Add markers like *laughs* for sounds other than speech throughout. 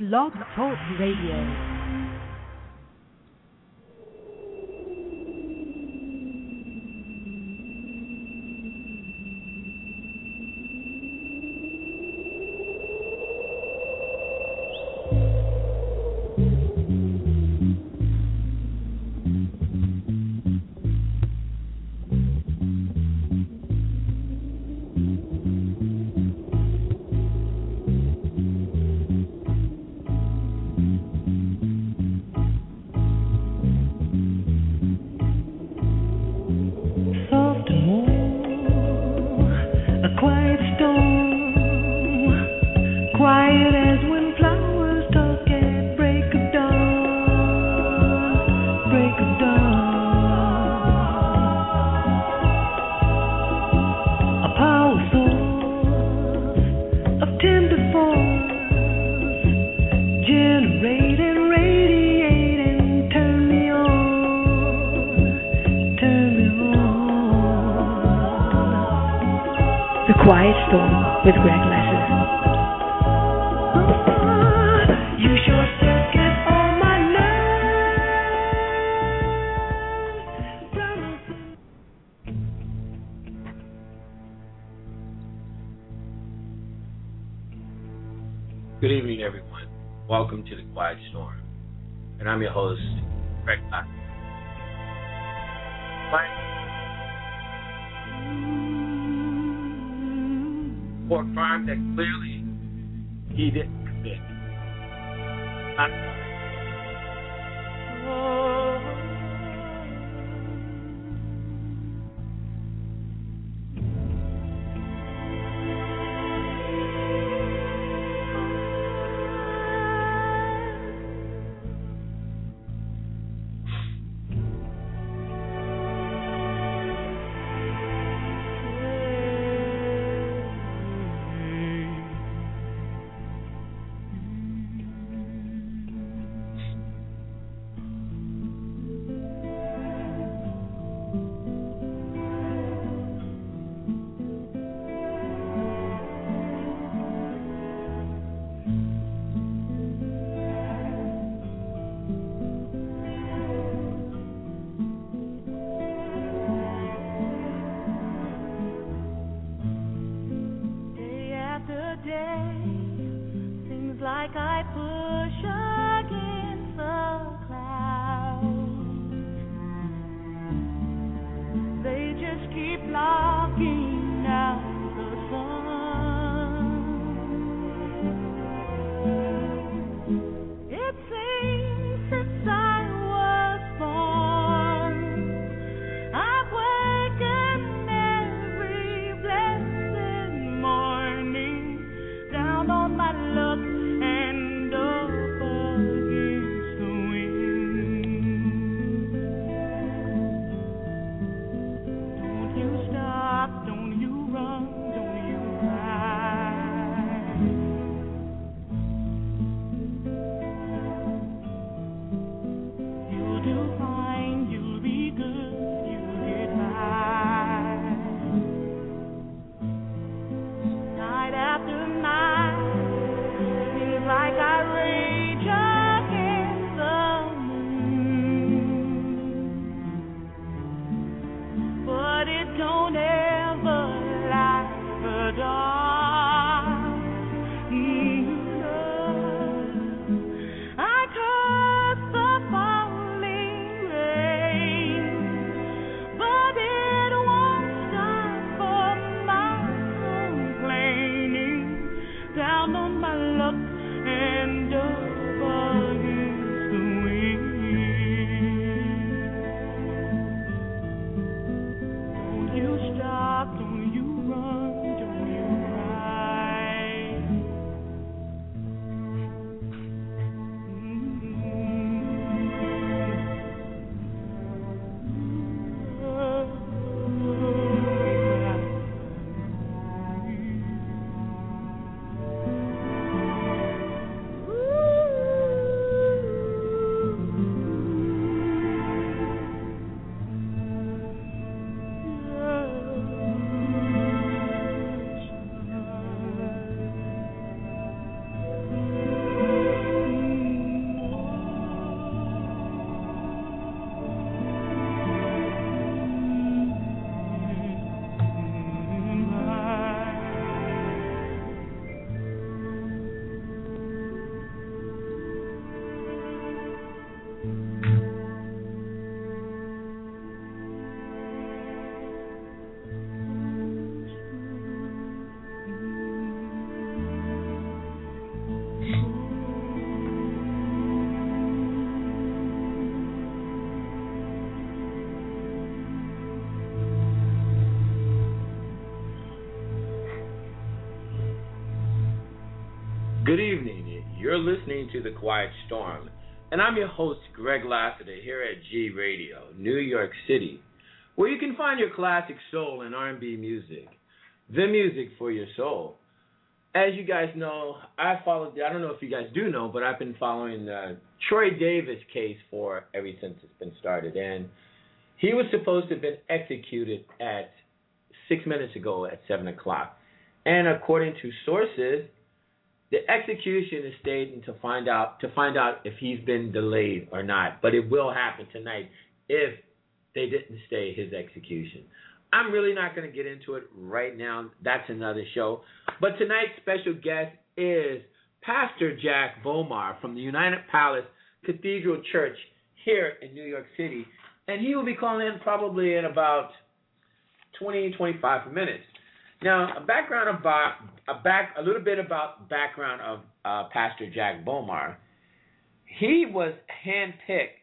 Blog Talk Radio. crime that clearly he didn't commit. Good evening. You're listening to The Quiet Storm, and I'm your host, Greg Lassiter, here at G Radio, New York City, where you can find your classic soul and R&B music, the music for your soul. As you guys know, I followed. I don't know if you guys do know, but I've been following the Troy Davis case for ever since it's been started, and he was supposed to have been executed at six minutes ago at seven o'clock, and according to sources the execution is stating to find out to find out if he's been delayed or not, but it will happen tonight if they didn't stay his execution. I'm really not going to get into it right now. That's another show. But tonight's special guest is Pastor Jack Bomar from the United Palace Cathedral Church here in New York City, and he will be calling in probably in about 20 25 minutes. Now, a background about a back a little bit about background of uh, Pastor Jack Bomar. He was handpicked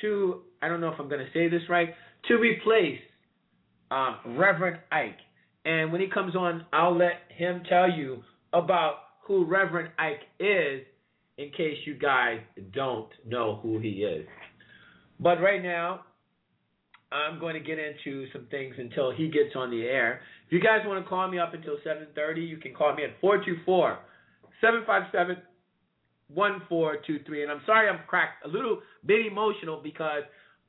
to I don't know if I'm going to say this right to replace um, Reverend Ike. And when he comes on, I'll let him tell you about who Reverend Ike is in case you guys don't know who he is. But right now, I'm going to get into some things until he gets on the air. If you guys want to call me up until 7:30, you can call me at 424 757 1423. And I'm sorry I'm cracked a little bit emotional because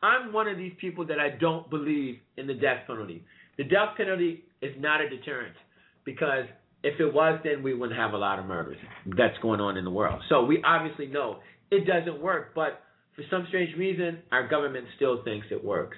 I'm one of these people that I don't believe in the death penalty. The death penalty is not a deterrent because if it was, then we wouldn't have a lot of murders that's going on in the world. So we obviously know it doesn't work, but for some strange reason, our government still thinks it works.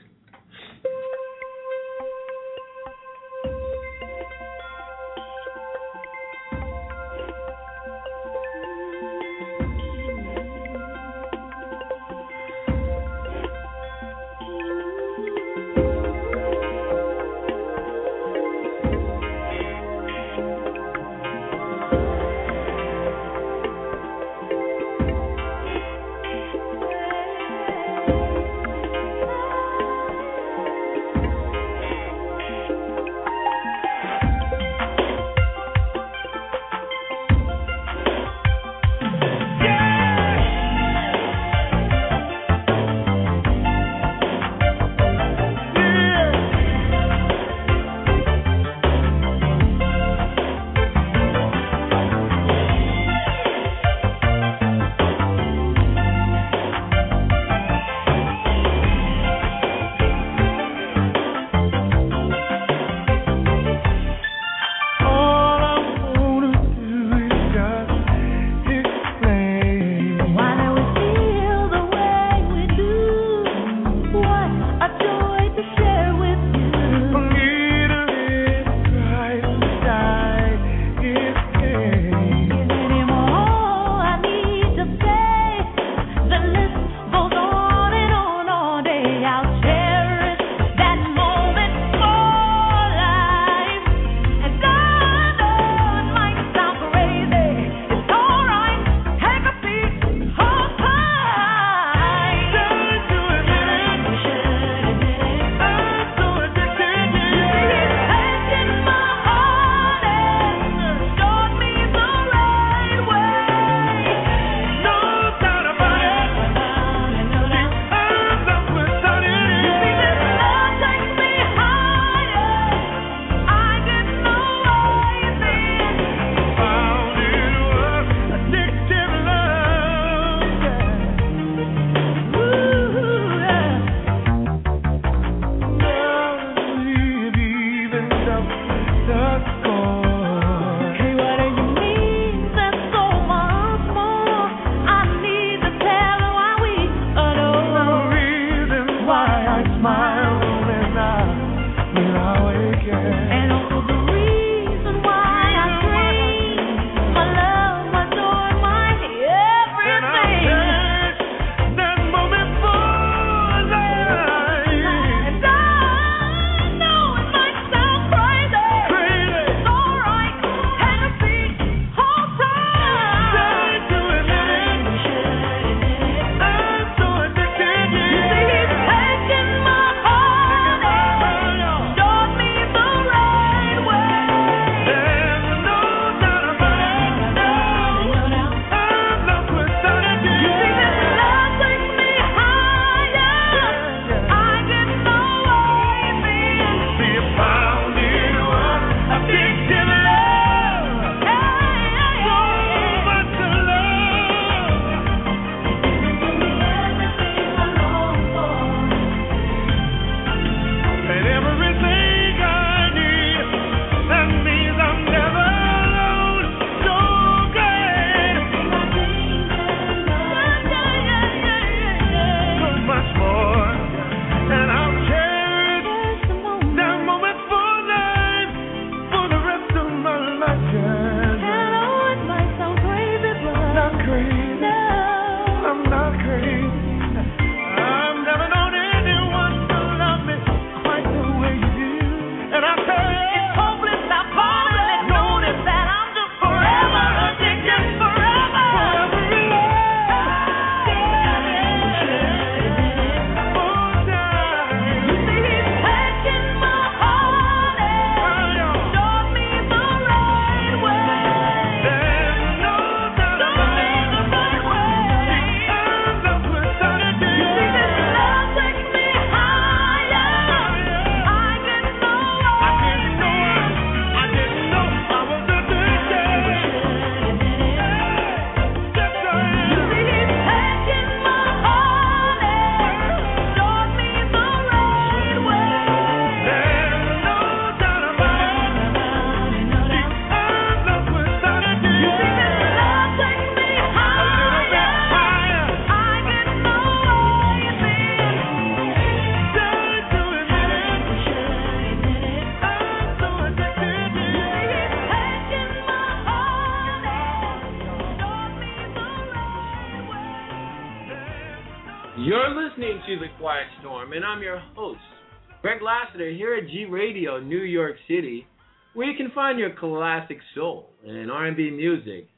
Classic soul and R&B music,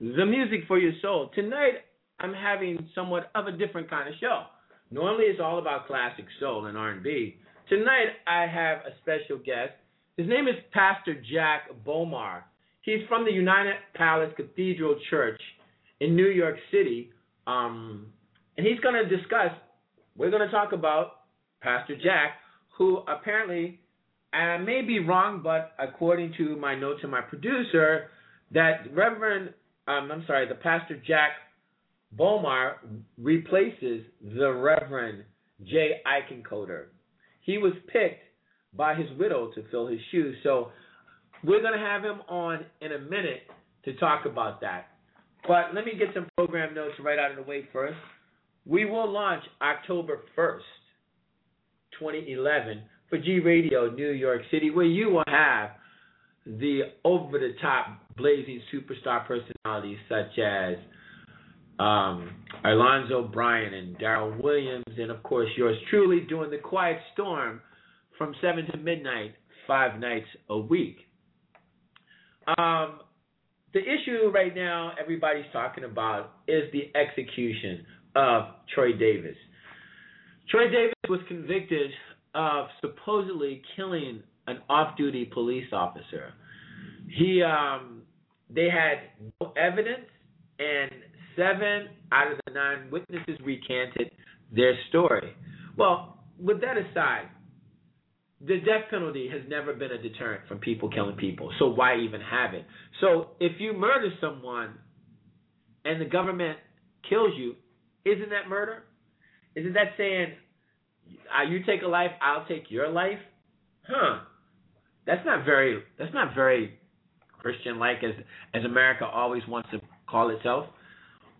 the music for your soul. Tonight, I'm having somewhat of a different kind of show. Normally, it's all about classic soul and R&B. Tonight, I have a special guest. His name is Pastor Jack Bomar. He's from the United Palace Cathedral Church in New York City. Um, and he's going to discuss, we're going to talk about Pastor Jack, who apparently, I may be wrong, but according to my notes and my producer, that Reverend, um, I'm sorry, the Pastor Jack Bomar replaces the Reverend Jay Eichenkoder. He was picked by his widow to fill his shoes. So we're going to have him on in a minute to talk about that. But let me get some program notes right out of the way first. We will launch October 1st, 2011, for G Radio New York City, where you will have the over the top blazing superstar personalities such as um, Alonzo Bryan and Daryl Williams, and of course yours truly doing the Quiet Storm from 7 to midnight, five nights a week. Um, the issue right now everybody's talking about is the execution of Troy Davis. Troy Davis was convicted of supposedly killing an off-duty police officer. He, um, they had no evidence, and seven out of the nine witnesses recanted their story. Well, with that aside, the death penalty has never been a deterrent from people killing people. So why even have it? So if you murder someone and the government kills you, isn't that murder? Isn't that saying you take a life, I'll take your life? Huh. That's not very that's not very Christian like as as America always wants to call itself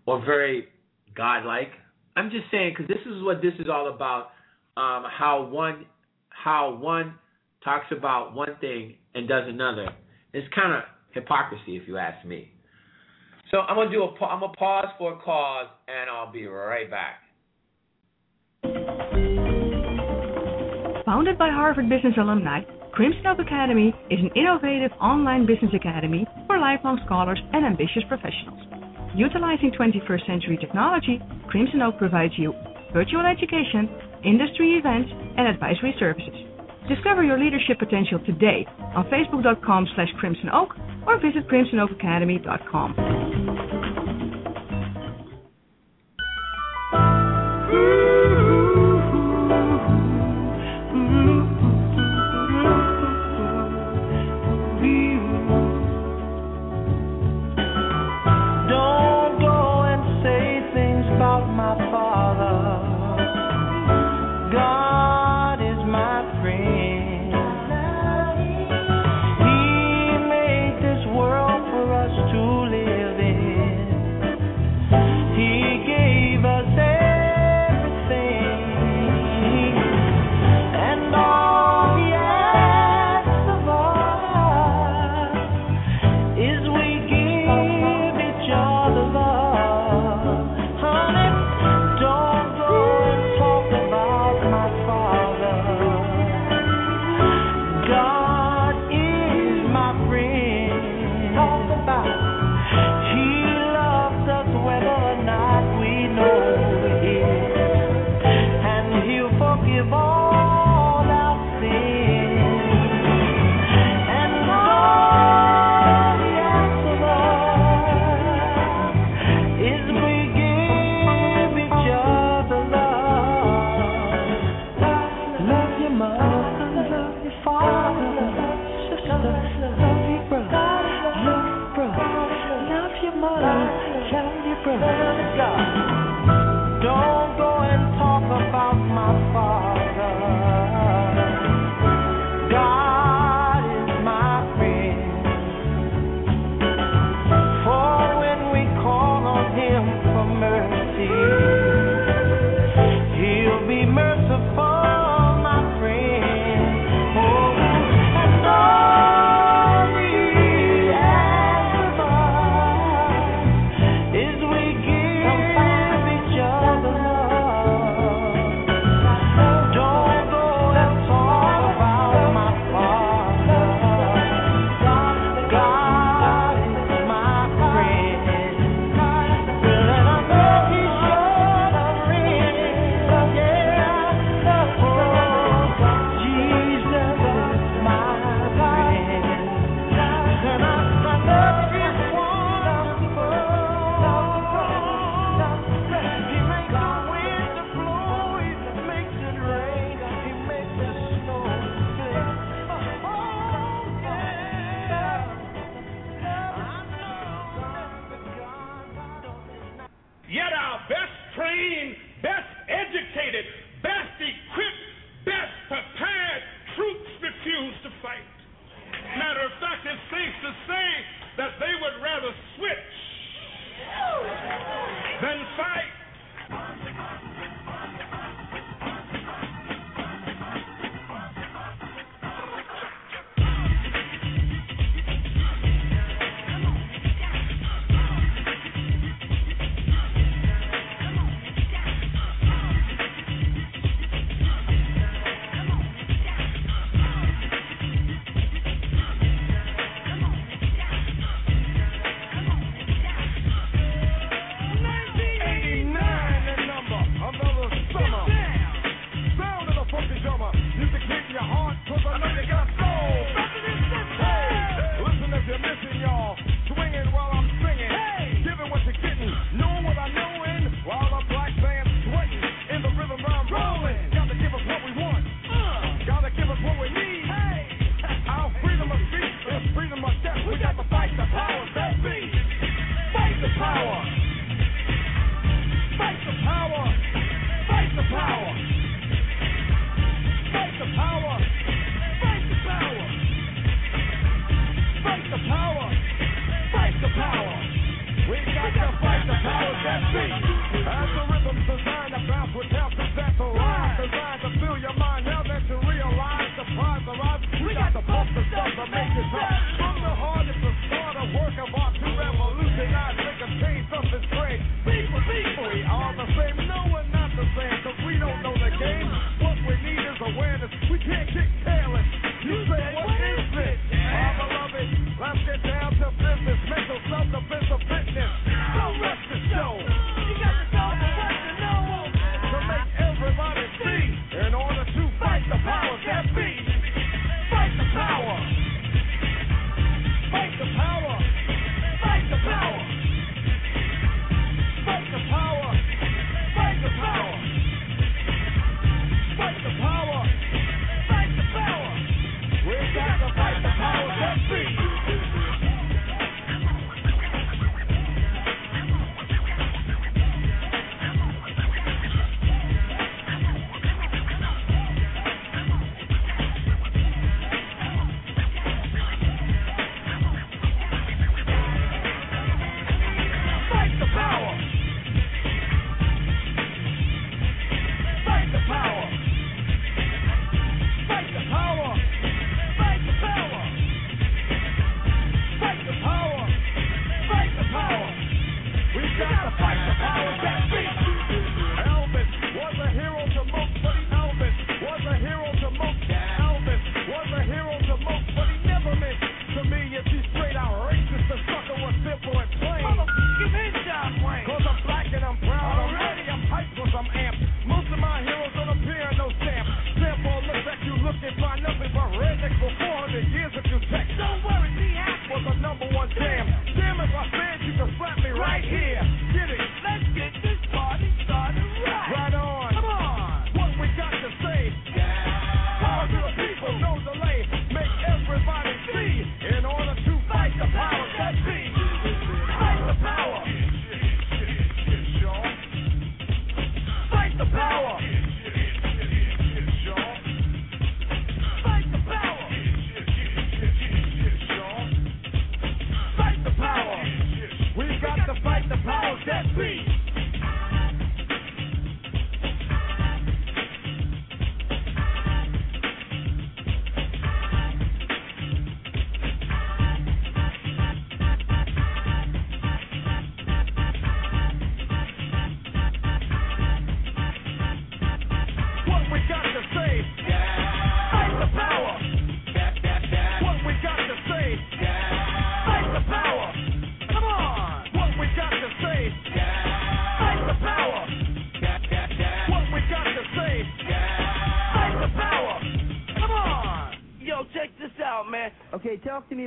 or very godlike. I'm just saying cuz this is what this is all about um, how one how one talks about one thing and does another. It's kind of hypocrisy, if you ask me. So I'm gonna do a I'm gonna pause for a cause, and I'll be right back. Founded by Harvard Business alumni, Crimson Oak Academy is an innovative online business academy for lifelong scholars and ambitious professionals. Utilizing 21st century technology, Crimson Oak provides you virtual education, industry events, and advisory services. Discover your leadership potential today on facebook.com slash crimson oak or visit crimsonoakacademy.com.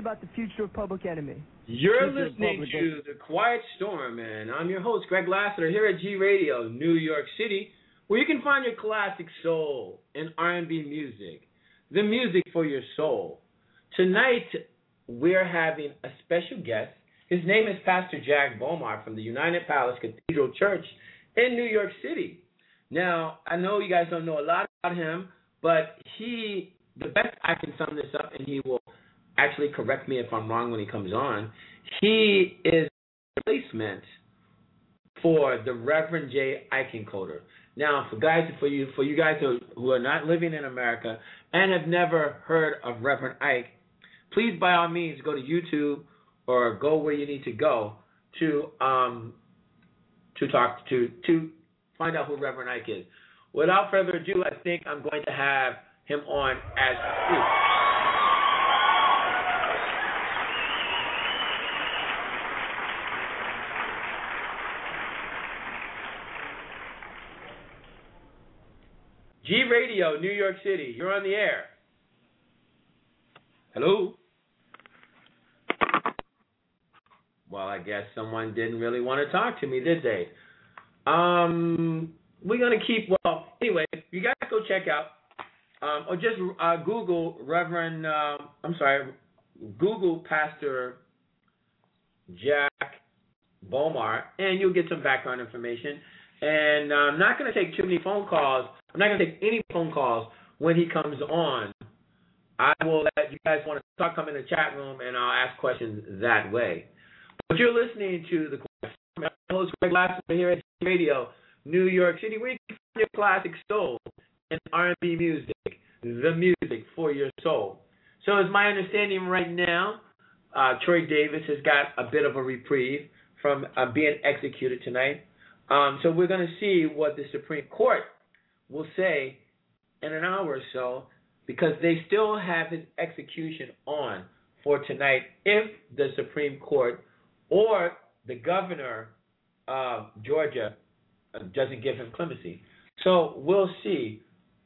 about the future of Public Enemy. You're future listening to The Quiet Storm, and I'm your host, Greg Lassiter, here at G Radio, New York City, where you can find your classic soul and R&B music, the music for your soul. Tonight, we're having a special guest, His name is Pastor Jack Bomar from the United Palace Cathedral Church in New York City. Now, I know you guys don't know a lot about him, but he, the best I can sum this up, and he will actually correct me if I'm wrong when he comes on. He is a replacement for the Reverend J. Eichenkoder. Now, for guys, for you, for you guys who, who are not living in America and have never heard of Reverend Ike, please by all means go to YouTube or go where you need to go to um to talk to to find out who Reverend Ike is. Without further ado, I think I'm going to have him on as G Radio, New York City. You're on the air. Hello. Well, I guess someone didn't really want to talk to me, did they? Um, we're gonna keep. Well, anyway, you guys go check out, um, or just uh, Google Reverend. Uh, I'm sorry, Google Pastor Jack Bomar, and you'll get some background information. And uh, I'm not going to take too many phone calls. I'm not going to take any phone calls when he comes on. I will let you guys want to start coming in the chat room, and I'll ask questions that way. But you're listening to the host Greg Lassiter here at Radio, New York City, can find your classic soul and R&B music, the music for your soul. So, as my understanding right now, uh, Troy Davis has got a bit of a reprieve from uh, being executed tonight. Um, so we're going to see what the Supreme Court will say in an hour or so because they still have his execution on for tonight if the Supreme Court or the governor of Georgia doesn't give him clemency. So we'll see.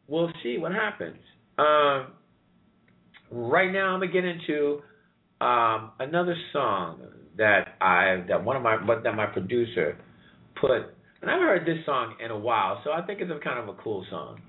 We'll see what happens. Um, right now, I'm gonna get into um, another song that I that one of my that my producer put, and I haven't heard this song in a while, so I think it's a kind of a cool song.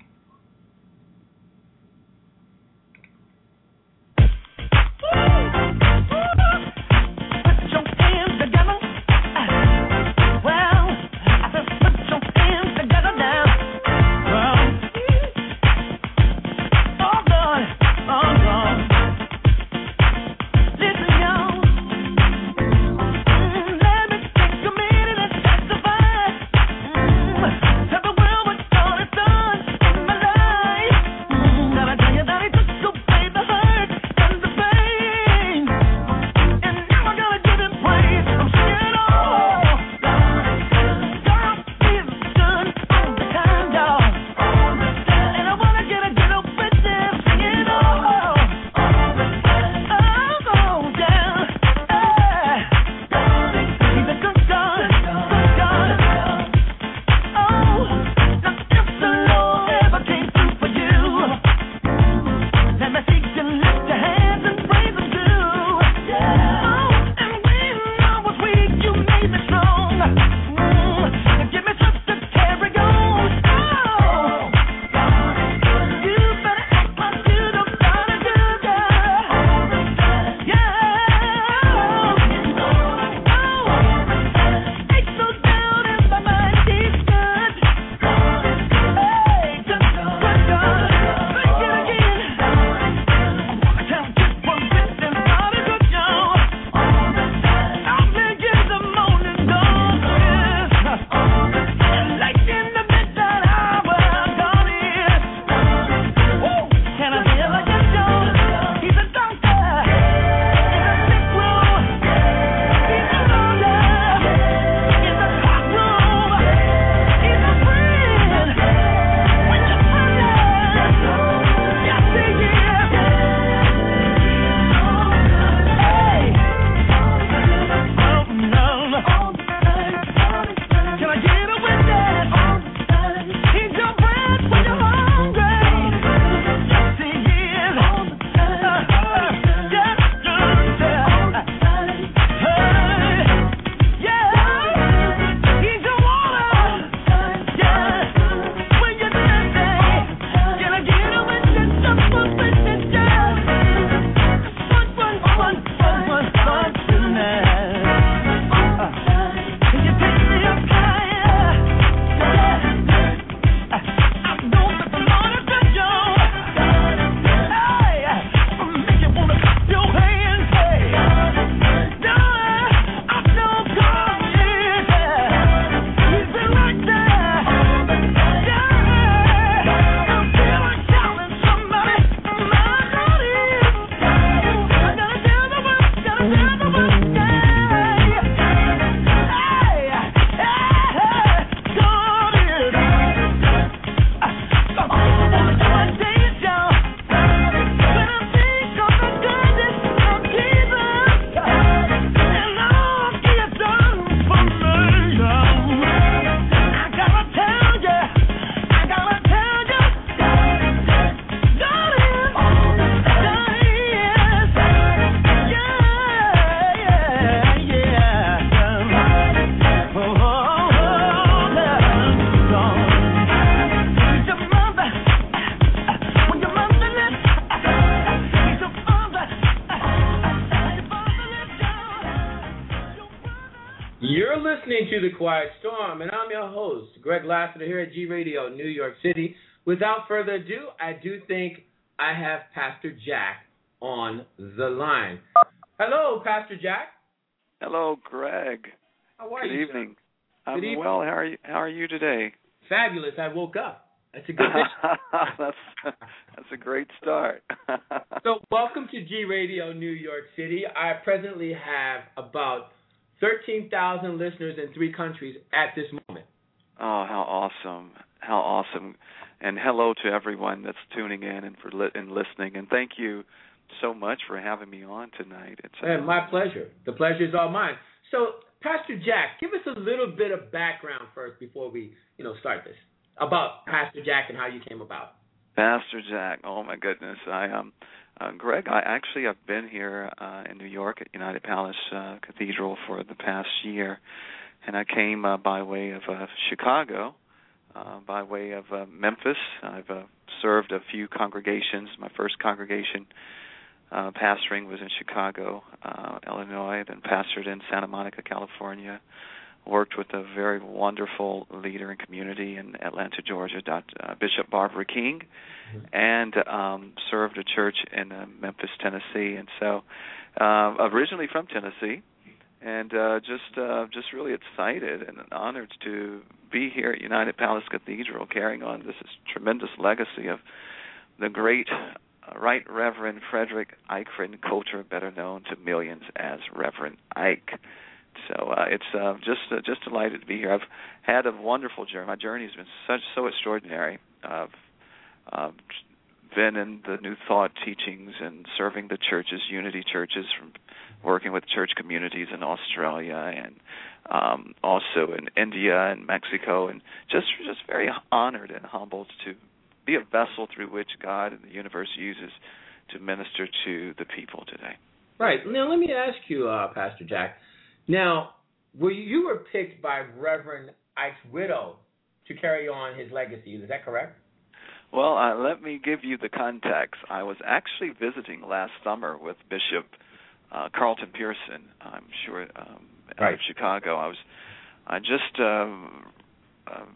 Quiet Storm, and I'm your host, Greg Lassiter, here at G Radio, New York City. Without further ado, I do think I have Pastor Jack on the line. Hello, Pastor Jack. Hello, Greg. How are Good you? evening. Good evening. I'm well. How are you? How are you today? Fabulous. I woke up. That's a *laughs* good that's that's a great start. so, welcome to G Radio, New York City. I presently have about 13,000 listeners in three countries at this moment. oh, how awesome! How awesome! And hello to everyone that's tuning in and for li- and listening. And thank you so much for having me on tonight. It's And my pleasure. The pleasure is all mine. So, Pastor Jack, give us a little bit of background first before we, you know, start this about Pastor Jack and how you came about. Pastor Jack. Oh my goodness. I um uh, Greg, I actually have been here uh in New York at United Palace uh, Cathedral for the past year and I came uh, by way of uh, Chicago, uh by way of uh, Memphis. I've uh, served a few congregations. My first congregation uh pastoring was in Chicago, uh Illinois, then pastored in Santa Monica, California worked with a very wonderful leader in community in Atlanta, Georgia, Dr. Uh, Bishop Barbara King, and um, served a church in uh, Memphis, Tennessee. And so, uh, originally from Tennessee, and uh, just uh, just really excited and honored to be here at United Palace Cathedral, carrying on this tremendous legacy of the great uh, Right Reverend Frederick Eikerenkoetter, better known to millions as Reverend Ike. So uh, it's uh, just uh, just delighted to be here. I've had a wonderful journey. My journey has been such so extraordinary. I've uh, been in the New Thought teachings and serving the churches, unity churches, from working with church communities in Australia and um, also in India and Mexico, and just just very honored and humbled to be a vessel through which God and the universe uses to minister to the people today. Right. Now, let me ask you, uh, Pastor Jack. Now, were you, you were picked by Reverend Ike's widow to carry on his legacy. Is that correct? Well, uh, let me give you the context. I was actually visiting last summer with Bishop uh, Carlton Pearson. I'm sure um, out Right. of Chicago. I was I just um, uh,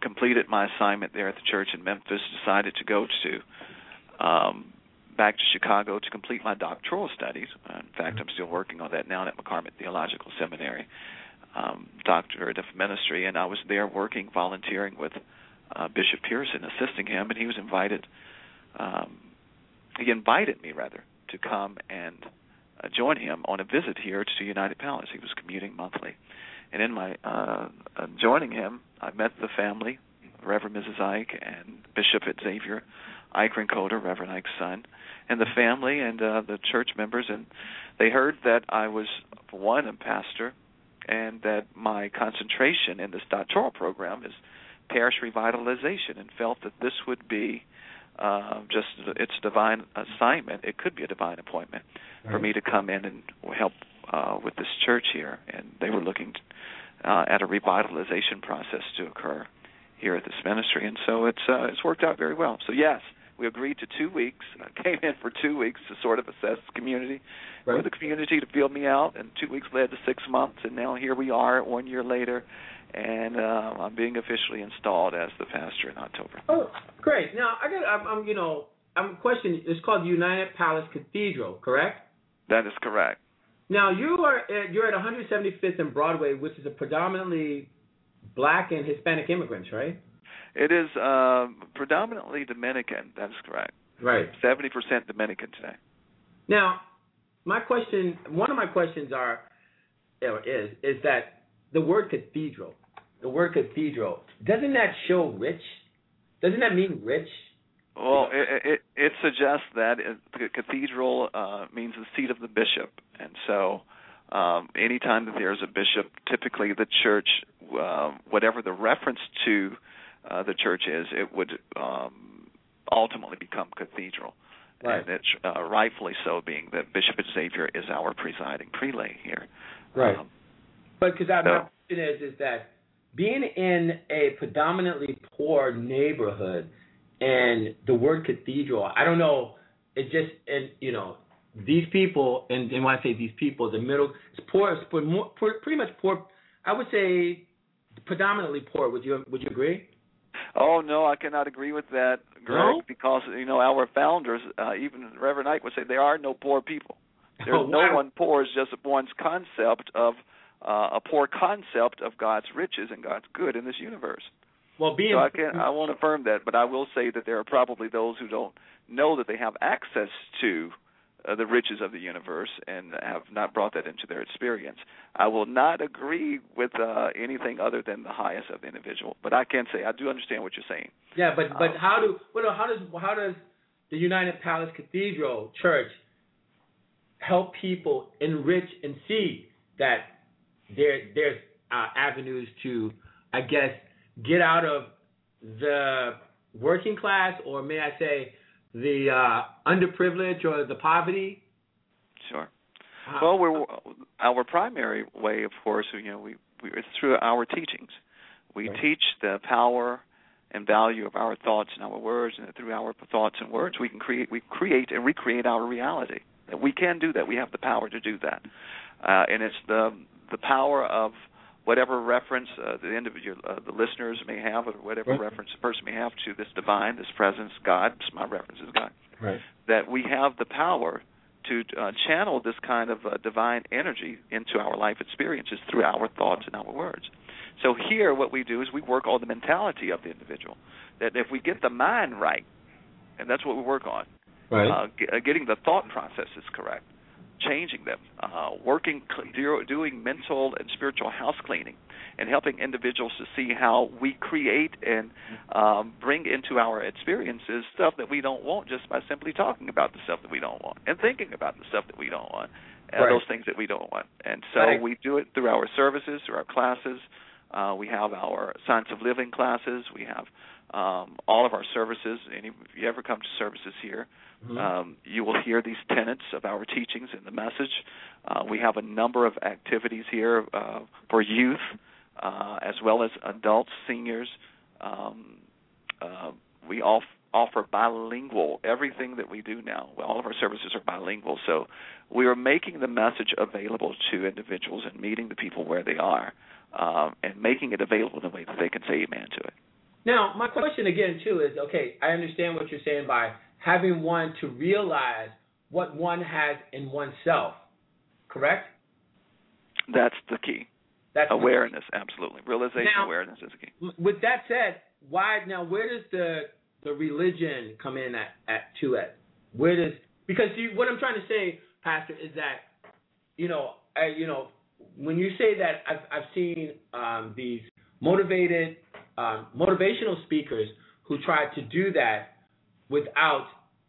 completed my assignment there at the church in Memphis. Decided to go to um, back to Chicago to complete my doctoral studies. Uh, in fact, I'm still working on that now at McCormick Theological Seminary, um, doctorate of ministry, and I was there working, volunteering with uh, Bishop Pearson, assisting him, and he was invited. Um, he invited me rather to come and uh, join him on a visit here to United Palace. He was commuting monthly, and in my uh, uh, joining him, I met the family, Reverend Mrs. Ike and Bishop Xavier Ike Coder, Reverend Ike's son, and the family and uh, the church members, and they heard that I was one a pastor, and that my concentration in this doctoral program is parish revitalization, and felt that this would be uh, just its divine assignment. It could be a divine appointment for me to come in and help uh, with this church here, and they were looking uh, at a revitalization process to occur here at this ministry, and so it's uh, it's worked out very well. So yes, we agreed to two weeks. I *laughs* came in for two weeks to sort of assess the community, for the community to feel me out, and two weeks led to six months, and now here we are, one year later, and uh, I'm being officially installed as the pastor in October. Oh, great. Now I got. I'm, I'm you know, I'm questioning. It's called United Palace Cathedral, correct? That is correct. Now you are at, you're at 175th and Broadway, which is a predominantly black and Hispanic immigrants, right? It is uh, predominantly Dominican. That is correct. Right. Seventy percent Dominican today. Now, my question, one of my questions are, is is that the word cathedral, the word cathedral, doesn't that show rich? Doesn't that mean rich? Well, it, it it suggests that the cathedral uh, means the seat of the bishop, and so um, anytime that there's a bishop, typically the church, uh, whatever the reference to uh, the church is, it would um, ultimately become cathedral. Right. And it's uh, rightfully so, being that Bishop Xavier is our presiding prelate here. Right. Um, But because my No. question is, is that being in a predominantly poor neighborhood and the word cathedral, I don't know, it just, and you know, these people, and, and when I say these people, the middle, it's poor, it's poor, more, poor pretty much poor I would say predominantly poor. Would you Would you agree? Oh no, I cannot agree with that, Greg, No? because you know our founders, uh, even Reverend Ike would say there are no poor people. There's Oh, no one poor. It's just one's concept of uh, a poor concept of God's riches and God's good in this universe. Well, being So I can I won't affirm that, but I will say that there are probably those who don't know that they have access to uh, the riches of the universe and have not brought that into their experience. I will not agree with uh, anything other than the highest of the individual, but I can say I do understand what you're saying. Yeah, but but Um, how do well, how does how does the United Palace Cathedral Church help people enrich and see that there there's uh, avenues to I guess get out of the working class or may I say the uh, underprivileged or the poverty? Sure. Uh, Well, we're our primary way, of course, you know, we, we it's through our teachings. We Right. teach the power and value of our thoughts and our words, and that through our thoughts and words, we can create, we create and recreate our reality. We can do that. We have the power to do that, uh, and it's the the power of whatever reference uh, the individual, uh, the listeners may have, or whatever Right. reference the person may have to this divine, this presence, God. My reference is God right. that we have the power to uh, channel this kind of uh, divine energy into our life experiences through our thoughts and our words. So here, what we do is we work on the mentality of the individual. That if we get the mind right, and that's what we work on, Right. uh, g- uh, getting the thought processes correct, changing them, uh, working, doing mental and spiritual house cleaning, and helping individuals to see how we create and um, bring into our experiences stuff that we don't want just by simply talking about the stuff that we don't want and thinking about the stuff that we don't want, and Right. those things that we don't want. And so Right. we do it through our services, through our classes. Uh, we have our science of living classes. We have um, all of our services. Any, if you ever come to services here, Mhm. um, you will hear these tenets of our teachings in the message. Uh, we have a number of activities here uh, for youth, uh, as well as adults, seniors. Um, uh, we off, offer bilingual. Everything that we do now, all of our services are bilingual. So we are making the message available to individuals and meeting the people where they are, um, and making it available in a way that they can say amen to it. Now, my question again too is okay. I understand what you're saying by having one to realize what one has in oneself. Correct? That's the key. That's Awareness, absolutely. Realization, Now- awareness is the key. With that said, why now? Where does the the religion come in at at to it? Where does because you, what I'm trying to say, Pastor, is that you know I, you know when you say that I've I've seen um, these motivated um, motivational speakers who try to do that without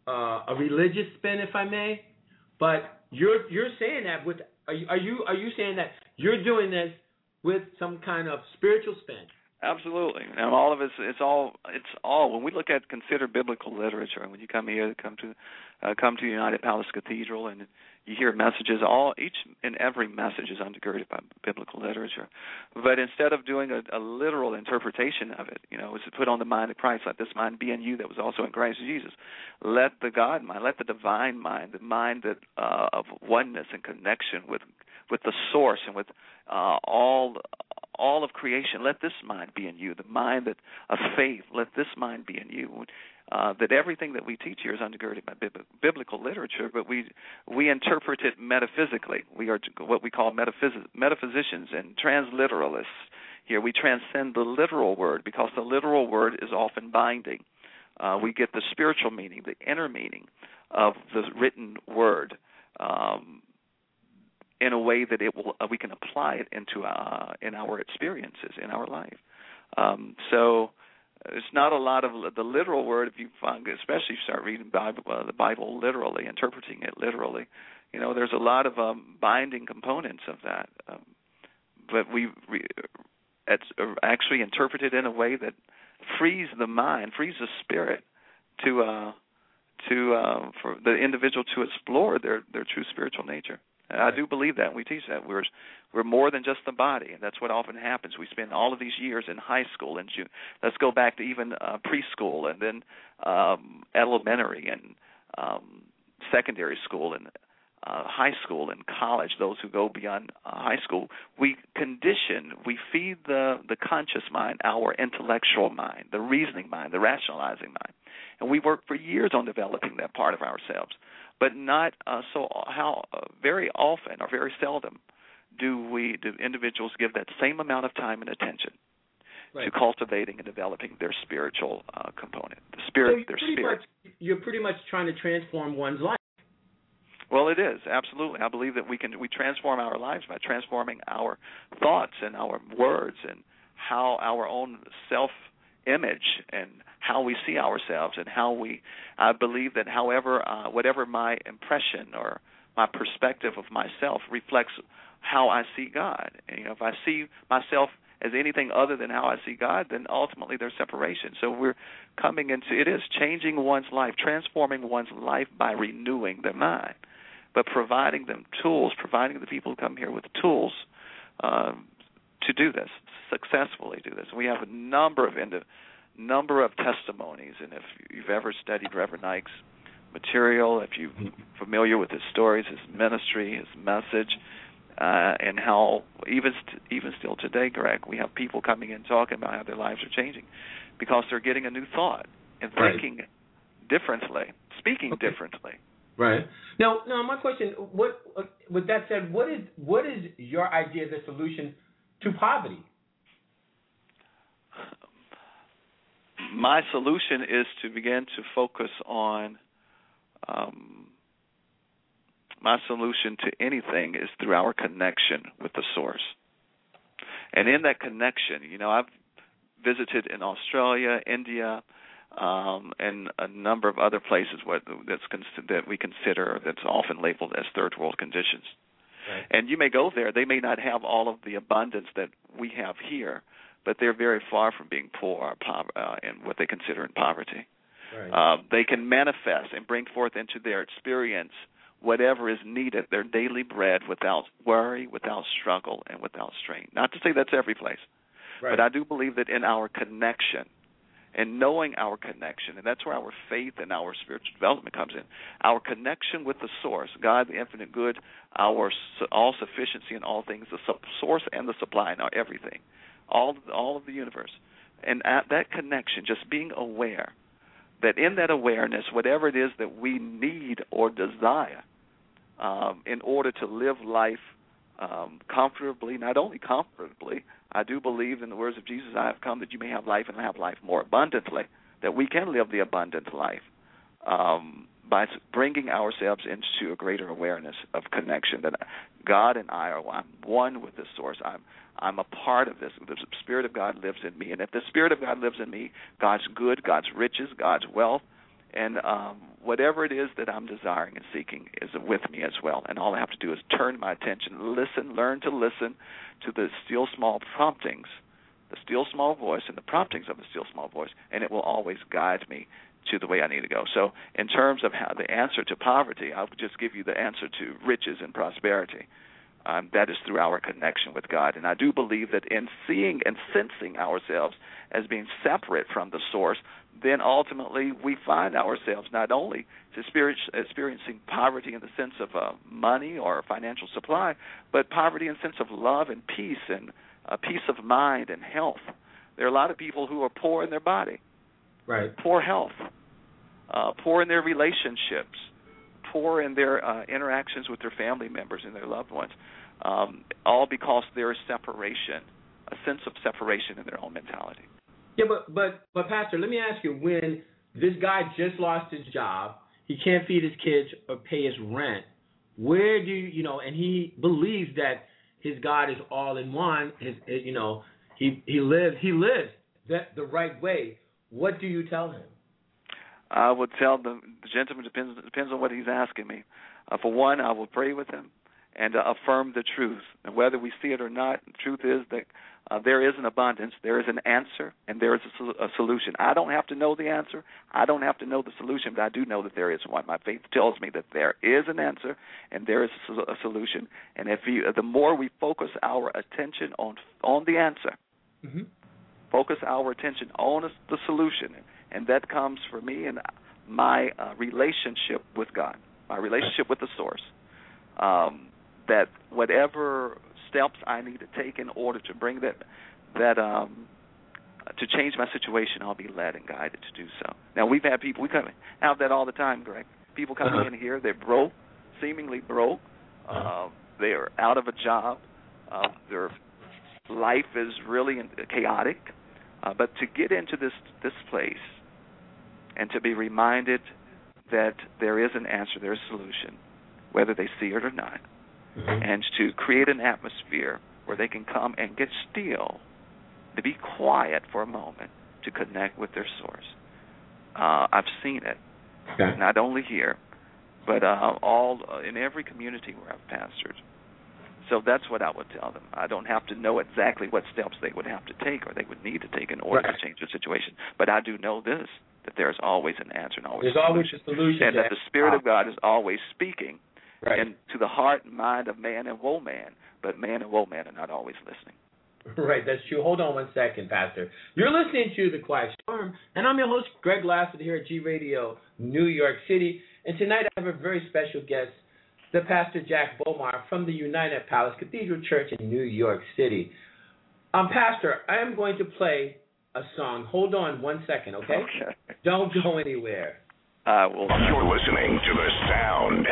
uh, a religious spin, if I may. But you're you're saying that with are you are you, are you saying that you're doing this with some kind of spiritual spin? Absolutely. And all of it's it's all it's all when we look at consider biblical literature and when you come here come to uh, come to United Palace Cathedral and you hear messages all each and every message is undergirded by biblical literature. But instead of doing a, a literal interpretation of it, you know, it's put on the mind of Christ, let this mind be in you that was also in Christ Jesus. Let the God mind, let the divine mind, the mind that uh, of oneness and connection with with the source and with uh, all all of creation. Let this mind be in you, the mind that of faith. Let this mind be in you. Uh, that everything that we teach here is undergirded by bib- biblical literature, but we we interpret it metaphysically. We are what we call metaphys- metaphysicians and transliteralists. Here we transcend the literal word because the literal word is often binding. Uh, we get the spiritual meaning, the inner meaning of the written word. Um, in a way that it will uh, we can apply it into uh, in our experiences in our life. Um, so it's not a lot of the literal word. If you find, especially if you start reading Bible, uh, the Bible literally, interpreting it literally, you know, there's a lot of um, binding components of that. Um, but we, we it's uh, actually interpreted in a way that frees the mind, frees the spirit to uh, to uh, for the individual to explore their their true spiritual nature. And I do believe that. We teach that we're we're more than just the body, and that's what often happens. We spend all of these years in high school and ju- let's go back to even uh, preschool and then um, elementary and um, secondary school and uh, high school and college, those who go beyond uh, high school, we condition, we feed the the conscious mind, our intellectual mind, the reasoning mind, the rationalizing mind, and we work for years on developing that part of ourselves. But not uh, so how uh, very often or very seldom do we do individuals give that same amount of time and attention right. to cultivating and developing their spiritual uh, component, the spirit, so their spirit. Much, you're pretty much trying to transform one's life. Well, it is absolutely. I believe that we can we transform our lives by transforming our thoughts and our words and how our own self image and how we see ourselves and how we I believe that however uh, whatever my impression or my perspective of myself reflects how I see God. And, you know, if I see myself as anything other than how I see God, then ultimately there's separation. So we're coming into it is changing one's life, transforming one's life by renewing their mind, but providing them tools, providing the people who come here with tools um, to do this successfully. Do this. We have a number of number of testimonies, and if you've ever studied Reverend Ike's material, if you're familiar with his stories, his ministry, his message uh, and how even st- even still today, Greg, we have people coming in talking about how their lives are changing because they're getting a new thought and thinking right. differently, speaking okay. differently. Right. Now, now, my question: What, uh, with that said, what is what is your idea of the solution to poverty? My solution is to begin to focus on um, my solution to anything is through our connection with the source. And in that connection, you know, I've visited in Australia, India, um, and a number of other places where that's that we consider that's often labeled as third world conditions. Right. And you may go there; they may not have all of the abundance that we have here, but they're very far from being poor or po- uh, in what they consider in poverty. Right. Uh, they can manifest and bring forth into their experience whatever is needed, their daily bread without worry, without struggle, and without strain. Not to say that's every place, right. but I do believe that in our connection and knowing our connection, and that's where our faith and our spiritual development comes in. Our connection with the source, God, the infinite good, our all sufficiency in all things, the source and the supply, and our everything, all all of the universe, and at that connection, just being aware that in that awareness, whatever it is that we need or desire um, in order to live life um, comfortably, not only comfortably, I do believe in the words of Jesus, I have come that you may have life and have life more abundantly, that we can live the abundant life um, by bringing ourselves into a greater awareness of connection that God and I are one with the source. I'm I'm a part of this. The Spirit of God lives in me, and if the Spirit of God lives in me, God's good, God's riches, God's wealth, and um, whatever it is that I'm desiring and seeking is with me as well. And all I have to do is turn my attention, listen, learn to listen to the still small promptings, the still small voice, and the promptings of the still small voice, and it will always guide me to the way I need to go. So, in terms of how the answer to poverty, I'll just give you the answer to riches and prosperity. Um, that is through our connection with God. And I do believe that in seeing and sensing ourselves as being separate from the source, then ultimately we find ourselves not only experiencing poverty in the sense of uh, money or financial supply, but poverty in the sense of love and peace and uh, peace of mind and health. There are a lot of people who are poor in their body, right? Poor health, uh, poor in their relationships, poor in their uh, interactions with their family members and their loved ones, um, all because there is separation, a sense of separation in their own mentality. Yeah, but but but Pastor, let me ask you: When this guy just lost his job, he can't feed his kids or pay his rent. Where do you, you know? And he believes that his God is all in one. His, you know, he he lives he lives that the right way. What do you tell him? I would tell the, the gentleman depends depends on what he's asking me. Uh, for one, I will pray with him and uh, affirm the truth. And whether we see it or not, the truth is that uh, there is an abundance, there is an answer, and there is a, sol- a, solution. I don't have to know the answer. I don't have to know the solution, but I do know that there is one. My faith tells me that there is an answer and there is a, sol- a solution. And if you, the more we focus our attention on on the answer, mm-hmm. focus our attention on the solution, and that comes for me and my uh, relationship with God, my relationship with the source um, that whatever steps I need to take in order to bring that that um, to change my situation, I'll be led and guided to do so. Now we've had people we come have that all the time, Greg. People coming Uh-huh. in here, they're broke, seemingly broke. Uh, they're out of a job. Uh, their life is really chaotic. Uh, but to get into this this place and to be reminded that there is an answer, there is a solution, whether they see it or not, Mhm. and to create an atmosphere where they can come and get still, to be quiet for a moment, to connect with their source. Uh, I've seen it, Okay. not only here, but uh, all uh, in every community where I've pastored. So that's what I would tell them. I don't have to know exactly what steps they would have to take or they would need to take in order Right. to change the situation, but I do know this: that there's always an answer and always There's a always solution, a solution. and that the Spirit of God is always speaking right. and to the heart and mind of man and woe man, but man and woe man are not always listening. *laughs* Right, that's true. Hold on one second, Pastor. You're listening to The Quiet Storm, and I'm your host, Greg Lassiter, here at G Radio, New York City. And tonight I have a very special guest, the Pastor Jack Bomar from the United Palace Cathedral Church in New York City. Um, Pastor, I am going to play a song. Hold on one second, okay? Okay. Don't go anywhere. Uh, I will. You're listening to the sound.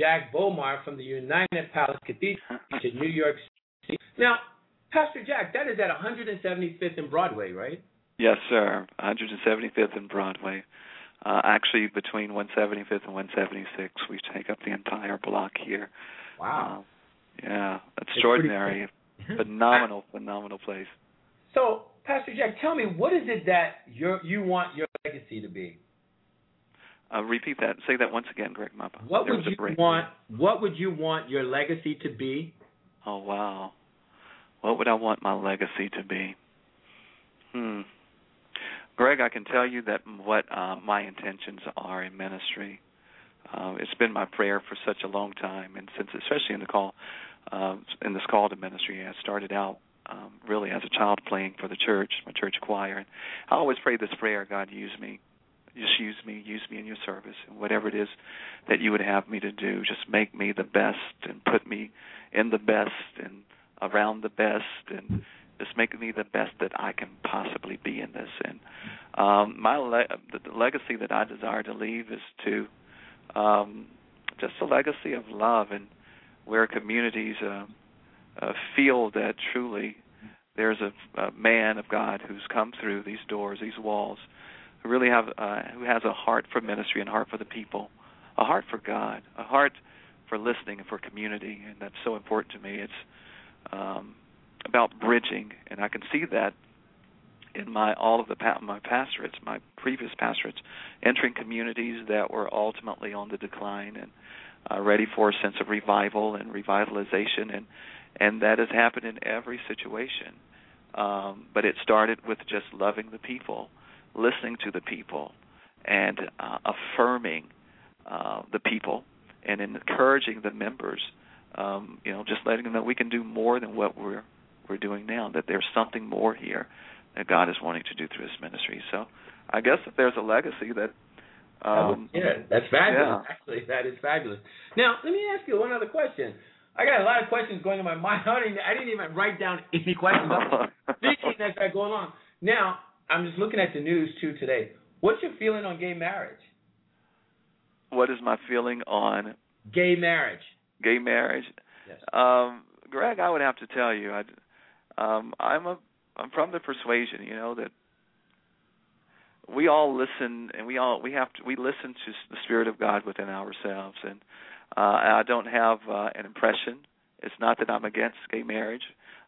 Jack Bomar from the United Palace Cathedral in New York City. Now, Pastor Jack, that is at 175th and Broadway, right? Yes, sir. 175th and Broadway. Uh, actually, between 175th and 176, we take up the entire block here. Wow. Uh, yeah, extraordinary, *laughs* phenomenal, phenomenal place. So, Pastor Jack, tell me, what is it that you you want your legacy to be? Uh, repeat that. Say that once again, Greg. Mappa. What there would you want? What would you want your legacy to be? Oh wow. What would I want my legacy to be? Hmm. Greg, I can tell you that what uh, my intentions are in ministry. Uh, it's been my prayer for such a long time, and since especially in the call, uh, in this call to ministry, I started out um, really as a child playing for the church, my church choir, and I always pray this prayer: God, use me, just use me, use me in your service, and whatever it is that you would have me to do, just make me the best and put me in the best and around the best and just make me the best that I can possibly be in this. And um, my le- the, legacy that I desire to leave is to um, just a legacy of love and where communities uh, uh, feel that truly there's a, a man of God who's come through these doors, these walls, who really have uh, who has a heart for ministry and heart for the people, a heart for God, a heart for listening and for community, and that's so important to me. It's um, about bridging, and I can see that in my all of the my pastorates, my previous pastorates, entering communities that were ultimately on the decline and uh, ready for a sense of revival and revitalization, and and that has happened in every situation. Um, but it started with just loving the people, listening to the people, and uh, affirming uh, the people, and encouraging the members. Um, you know, just letting them know we can do more than what we're we're doing now. That there's something more here that God is wanting to do through His ministry. So, I guess if there's a legacy that. Um, yeah, that's fabulous. yeah. Actually, that is fabulous. Now, let me ask you one other question. I got a lot of questions going in my *laughs* mind. I didn't, I didn't even write down any questions. I'm *laughs* thinking as I go along. Now, I'm just looking at the news too today. What's your feeling on gay marriage? what is my feeling on Gay marriage. gay marriage? Yes. Um, Greg, I would have to tell you, I, um, I'm a I'm from the persuasion, you know, that we all listen and we all we have to we listen to the spirit of God within ourselves, and uh, I don't have uh, an impression. It's not that I'm against gay marriage.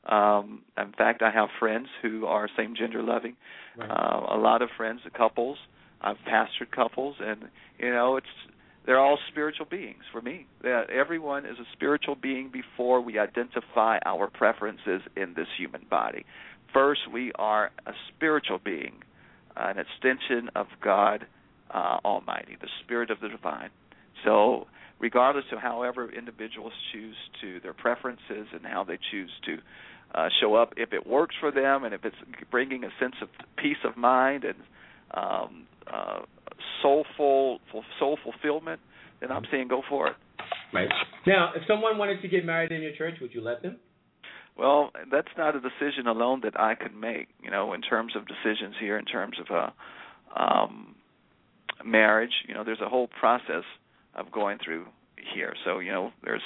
Um, in fact, I have friends who are same gender loving. Right. Uh, a lot of friends, couples. I've pastored couples, and you know, it's they're all spiritual beings for me. That everyone is a spiritual being before we identify our preferences in this human body. First, we are a spiritual being, an extension of God uh, Almighty, the Spirit of the Divine. So, regardless of however individuals choose to their preferences and how they choose to uh, show up, if it works for them and if it's bringing a sense of peace of mind and um, uh, soulful soul fulfillment, then I'm saying go for it. Right. Now, if someone wanted to get married in your church, would you let them? Well, that's not a decision alone that I could make. You know, in terms of decisions here, in terms of uh, um, marriage, you know, there's a whole process of going through here. So, you know, there's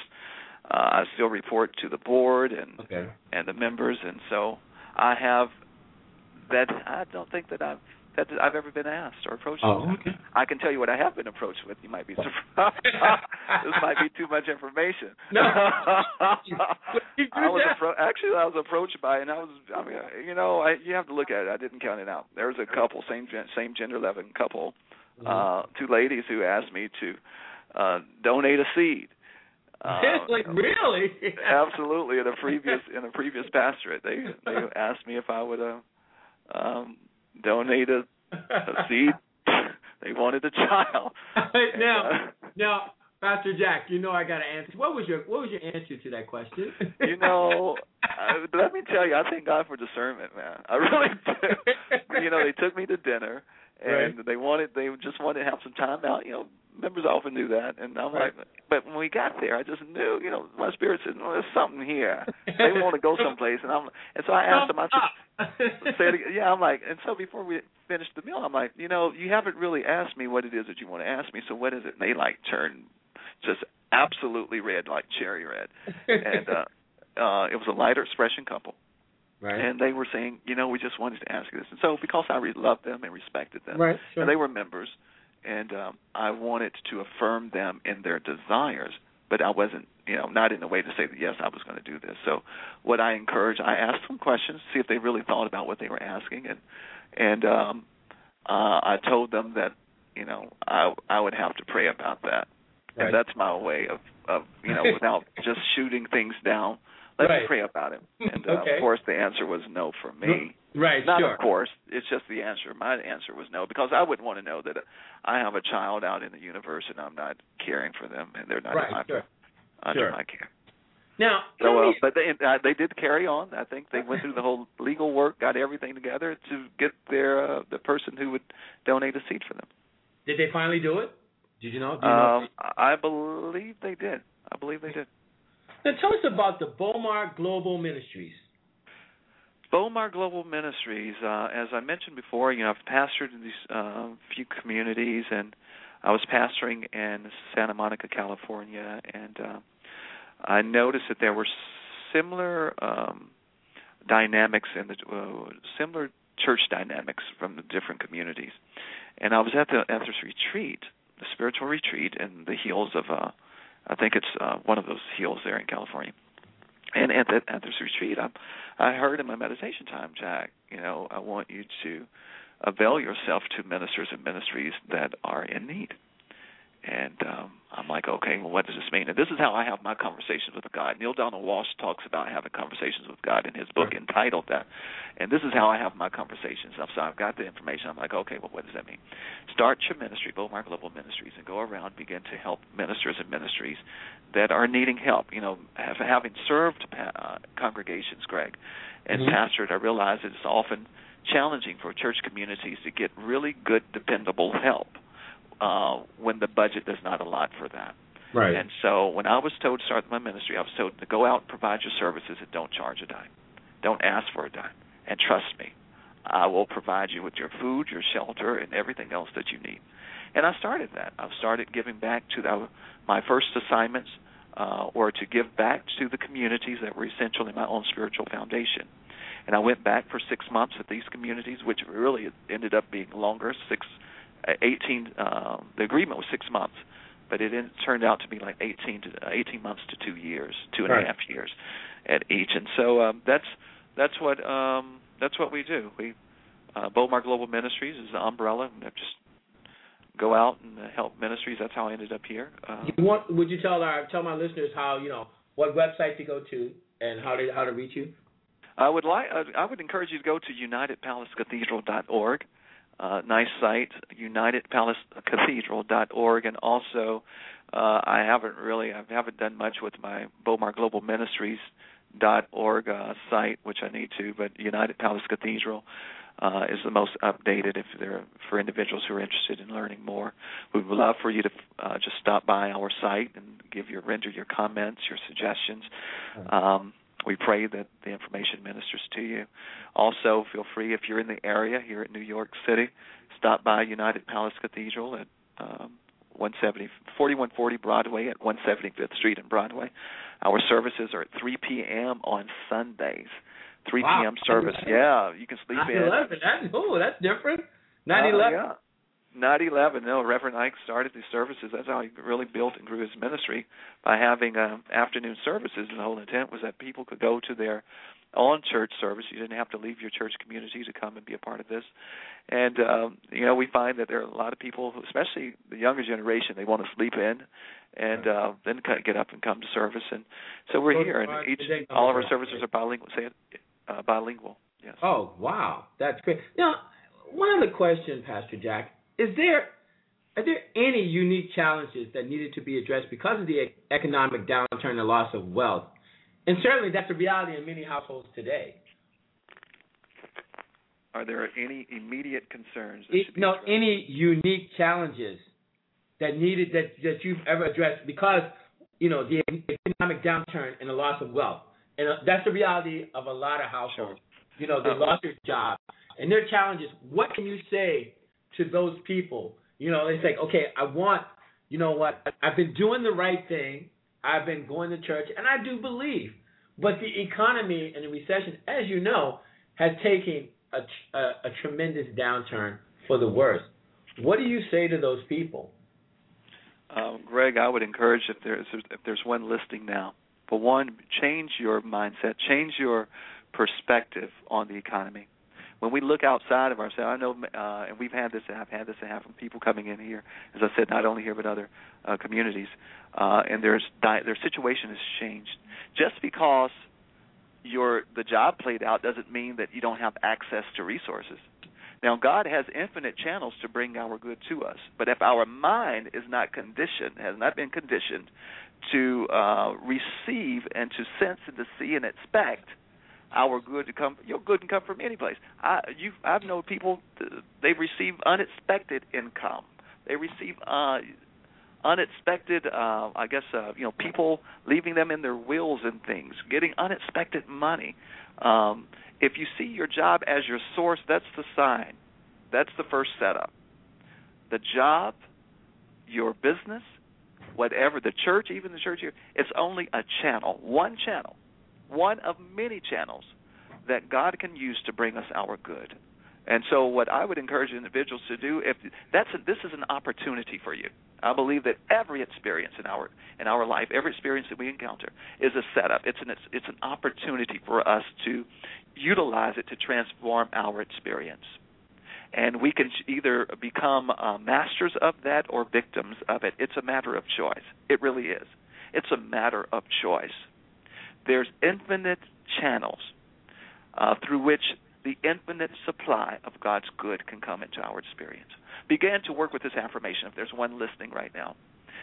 uh, I still report to the board and Okay. and the members, and so I have that. I don't think that I've that I've ever been asked or approached. Oh, with okay. I can tell you what I have been approached with. You might be surprised. *laughs* this might be too much information. No. *laughs* I was appro- actually I was approached by, and I was, I mean, you know, I, you have to look at it. I didn't count it out. There was a couple, same same gender loving couple, Mm-hmm. uh, two ladies who asked me to uh donate a seed. *laughs* Uh, like really? *laughs* absolutely. In a previous in a previous pastorate they they asked me if I would uh, um donate a, a *laughs* seed. They wanted a child. And, now, uh, now, Pastor Jack, you know I got to answer. What was your What was your answer to that question? you know uh, let me tell you I thank God for discernment man. I really do. You know they took me to dinner and they wanted they just wanted to have some time out you know members often do that and I'm Right. like but when we got there I just knew you know my spirit said well, there's something here they want to go *laughs* someplace and I'm and so I asked them I said say it. Yeah, I'm like, and so before we finished the meal, I'm like, you know, you haven't really asked me what it is that you want to ask me. So what is it? And they like turned just absolutely red, like cherry red, and uh, *laughs* uh, it was a lighter expression couple, right. and they were saying, you know, we just wanted to ask you this, and so because I re- loved them and respected them, right. Sure. and they were members, and um, I wanted to affirm them in their desires but I wasn't, you know, not in a way to say that yes, I was going to do this. So, what I encourage, I asked them questions, to see if they really thought about what they were asking, and and um, uh, I told them that, you know, I I would have to pray about that, Right. and that's my way of of you know *laughs* without just shooting things down. Let Right. me pray about it. *laughs* And uh, Okay. of course, the answer was no for me. Right, Not sure. of course. It's just the answer. My answer was no because I wouldn't want to know that I have a child out in the universe and I'm not caring for them and they're not Right, my, sure. under Sure. my care. Now, So, uh, but they uh, they did carry on. I think they went through the whole *laughs* legal work, got everything together to get their uh, the person who would donate a seat for them. did they finally do it? Did you know? You know? Um, I believe they did. I believe they did. Now tell us about the Bomar Global Ministries. Bomar Global Ministries, uh, as I mentioned before, you know, I've pastored in these uh, few communities, and I was pastoring in Santa Monica, California, and uh, I noticed that there were similar um, dynamics the uh, similar church dynamics from the different communities. And I was at the at retreat, the spiritual retreat, in the heels of, uh, I think it's uh, one of those hills there in California. And at at this retreat, I I heard in my meditation time, Jack, you know, I want you to avail yourself to ministers and ministries that are in need. And um, I'm like, okay, well, what does this mean? And this is how I have my conversations with God. Neale Donald Walsch talks about having conversations with God in his book entitled that. And this is how I have my conversations. So I've got the information. I'm like, okay, well, what does that mean? Start your ministry, Bomar Global Ministries, and go around, begin to help ministers and ministries that are needing help. You know, have, having served uh, congregations, Greg, and Mhm. pastored, I realize it's often challenging for church communities to get really good, dependable help uh, when the budget does not allot for that. Right. And so when I was told to start my ministry, I was told to go out and provide your services and don't charge a dime. Don't ask for a dime. And trust me, I will provide you with your food, your shelter, and everything else that you need. And I started that. I've started giving back to the, my first assignments uh, or to give back to the communities that were essential in my own spiritual foundation. And I went back for six months at these communities, which really ended up being longer, six, 18. Um, the agreement was six months, but it turned out to be like 18 to uh, 18 months to two years, two and a half Right. years at each. And so um, that's that's what um, that's what we do. We uh, Bomar Global Ministries is the umbrella. And just go out and uh, help ministries. That's how I ended up here. Uh, You want? Would you tell our tell my listeners how you know what website to go to and how to how to reach you? I would like. Uh, I would encourage you to go to unitedpalacecathedral.org. Uh, nice site, unitedpalacecathedral.org, and also uh, I haven't really, I haven't done much with my Bomar Global Ministries dot org uh, site, which I need to. But United Palace Cathedral uh, is the most updated. If they're for individuals who are interested in learning more, we would love for you to uh, just stop by our site and give your render your comments, your suggestions. Um, we pray that the information ministers to you. Also, feel free if you're in the area here at New York City, stop by United Palace Cathedral at um, 170, 4140 Broadway at 175th Street in Broadway. Our services are at 3 p.m. on Sundays. 3 Wow. p.m. service. Yeah, you can sleep in. 9/11. That's oh, that's different. Uh, 9/11. Yeah. 9/11. No, Reverend Ike started these services. That's how he really built and grew his ministry by having um, afternoon services. And the whole intent was that people could go to their own church service. You didn't have to leave your church community to come and be a part of this. And um, you know, we find that there are a lot of people, who, especially the younger generation, they want to sleep in and uh, then kind of get up and come to service. And so we're here, and each and then come all of our services are bilingual. Say it, uh, bilingual. Yes. Oh wow, that's great. Now, one other question, Pastor Jack, is there are there any unique challenges that needed to be addressed because of the economic downturn and loss of wealth? And certainly, that's a reality in many households today. Are there any immediate concerns? That It, be no, addressed? any unique challenges that needed that that you've ever addressed because you know the economic downturn and the loss of wealth, and uh, that's the reality of a lot of households. You know, they Uh, lost their job and their challenges. What can you say to those people? You know, they say, okay, I want, you know what? I've been doing the right thing. I've been going to church, and I do believe. But the economy and the recession, as you know, has taken a, a, a tremendous downturn for the worse. What do you say to those people? Um, Greg, I would encourage if there's if there's one listing now, for one, change your mindset, change your perspective on the economy. When we look outside of ourselves, I know, uh, and we've had this, I've had this happen from people coming in here, as I said, not only here but other uh, communities, uh, and there's their situation has changed. Just because your the job played out doesn't mean that you don't have access to resources. Now, God has infinite channels to bring our good to us, but if our mind is not conditioned, has not been conditioned to uh, receive and to sense and to see and expect our good to come, your good can come from any place. I, you, I've known people they receive unexpected income. They receive uh, unexpected uh i guess uh you know people leaving them in their wills and things getting unexpected money um if you see your job as your source that's the sign that's the first setup the job your business whatever the church even the church here it's only a channel one channel one of many channels that god can use to bring us our good and so, what I would encourage individuals to do, if that's a, this is an opportunity for you. I believe that every experience in our in our life, every experience that we encounter, is a setup. It's an it's, it's an opportunity for us to utilize it to transform our experience. And we can either become uh, masters of that or victims of it. It's a matter of choice. It really is. It's a matter of choice. There's infinite channels uh, through which the infinite supply of God's good can come into our experience. Begin to work with this affirmation. If there's one listening right now,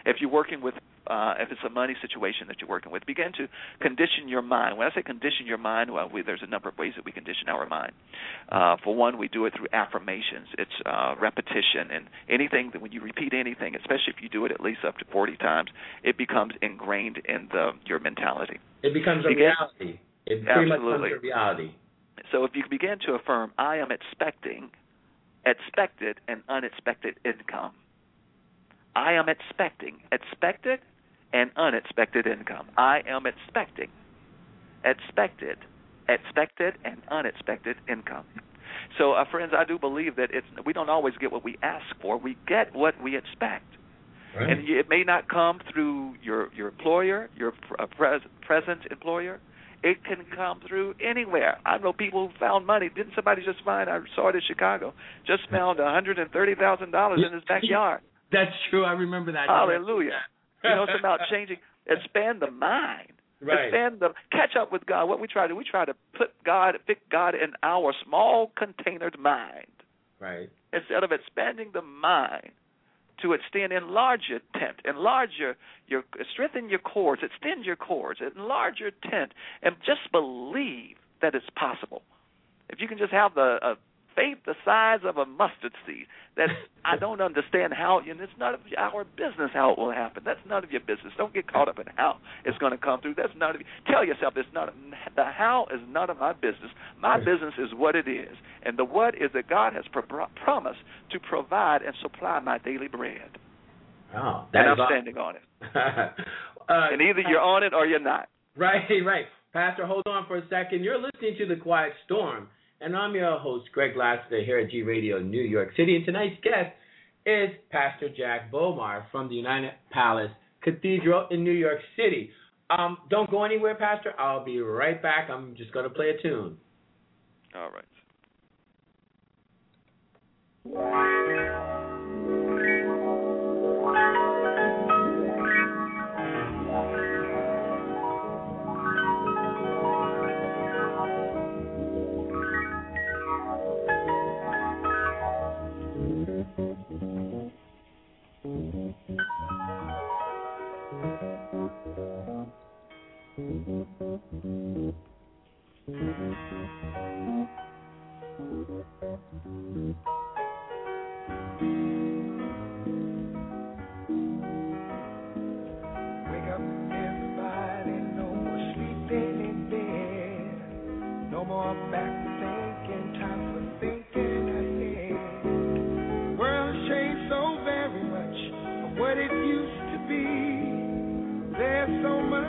if you're working with, uh, if it's a money situation that you're working with, begin to condition your mind. When I say condition your mind, well, we, there's a number of ways that we condition our mind. Uh, for one, we do it through affirmations. It's uh, repetition, and anything that when you repeat anything, especially if you do it at least up to 40 times, it becomes ingrained in the your mentality. It becomes a Begin, reality. It pretty absolutely. much becomes a reality. So if you begin to affirm, I am expecting expected and unexpected income. I am expecting expected and unexpected income. I am expecting expected expected and unexpected income. So, uh, friends, I do believe that it's we don't always get what we ask for. We get what we expect. Right. And it may not come through your your employer, your pr- uh, pres- present employer. It can come through anywhere. I know people who found money. Didn't somebody just find? I saw it in Chicago. Just found a hundred and thirty thousand dollars in his backyard. That's true. I remember that. Hallelujah. You know, it's about changing, expand the mind. Right. Expand the catch up with God. What we try to we try to put God, fit God in our small containered mind Right. instead of expanding the mind to extend, enlarge your tent, enlarge your, your strengthen your cords, extend your cords, enlarge your tent, and just believe that it's possible. If you can just have the uh, faith the size of a mustard seed, that *laughs* I don't understand how, and it's none of our business how it will happen. That's none of your business. Don't get caught up in how it's going to come through. That's none of you. Tell yourself it's not the how is none of my business. My business is what it is, and the what is that God has pro- promised to provide and supply my daily bread, Oh, and I'm awesome. standing on it. *laughs* uh, And either you're on it or you're not. Right, *laughs* right. Pastor, hold on for a second. You're listening to The Quiet Storm, and I'm your host, Greg Lassiter, here at G Radio New York City. And tonight's guest is Pastor Jack Bomar from the United Palace Cathedral in New York City. Um, don't go anywhere, Pastor. I'll be right back. I'm just going to play a tune. All right. What it used to be. There's so much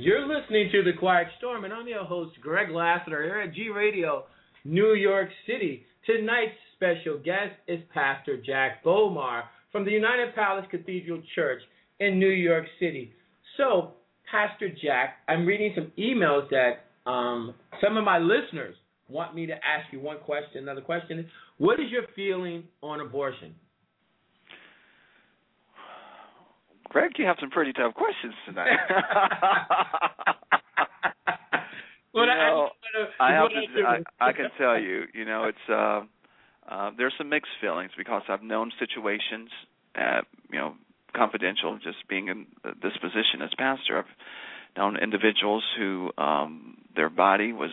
You're listening to The Quiet Storm, and I'm your host, Greg Lassiter, here at G Radio, New York City. Tonight's special guest is Pastor Jack Bomar from the United Palace Cathedral Church in New York City. So, Pastor Jack, I'm reading some emails that um, some of my listeners want me to ask you one question. Another question What is your feeling on abortion? Greg, you have some pretty tough questions tonight. *laughs* You I- I know, I have to. I, I can tell you. You know, it's uh, uh, there's some mixed feelings because I've known situations, uh, you know, confidential. Just being in this position as pastor, I've known individuals who um, their body was,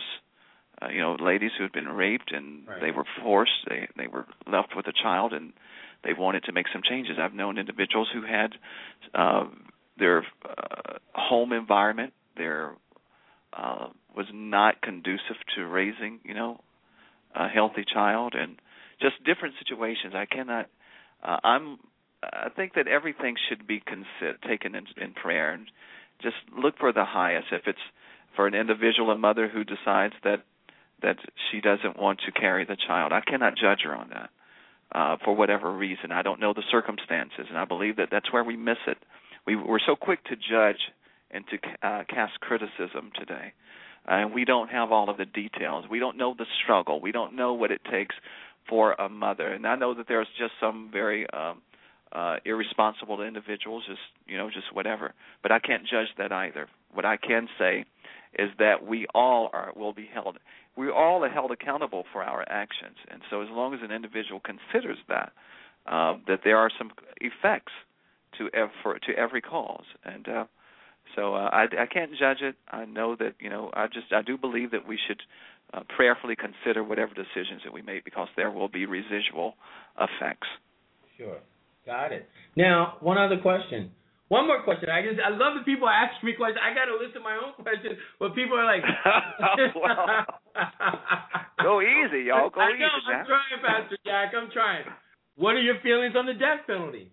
uh, you know, ladies who had been raped and Right. they were forced. They they were left with a child and they wanted to make some changes. I've known individuals who had uh, their uh, home environment, their uh, was not conducive to raising, you know, a healthy child, and just different situations. I cannot. Uh, I'm. I think that everything should be consider, taken in, in prayer, and just look for the highest. If it's for an individual, a mother who decides that that she doesn't want to carry the child, I cannot judge her on that uh, for whatever reason. I don't know the circumstances, and I believe that that's where we miss it. We we're so quick to judge and to uh, cast criticism today. And we don't have all of the details. We don't know the struggle. We don't know what it takes for a mother. And I know that there's just some very um, uh, irresponsible individuals, just you know, just whatever. But I can't judge that either. What I can say is that we all are will be held. We all are held accountable for our actions. And so, as long as an individual considers that, uh, that there are some effects to ev- to every cause, and uh, so uh, I, I can't judge it. I know that you know. I just I do believe that we should uh, prayerfully consider whatever decisions that we make because there will be residual effects. Sure. Got it. Now, one other question. One more question. I just I love that people ask me questions. I got to listen to my own questions, but people are like, *laughs* oh, Well, go easy, y'all. Go I easy, know. I'm Jack. trying, Pastor Jack. I'm trying. What are your feelings on the death penalty?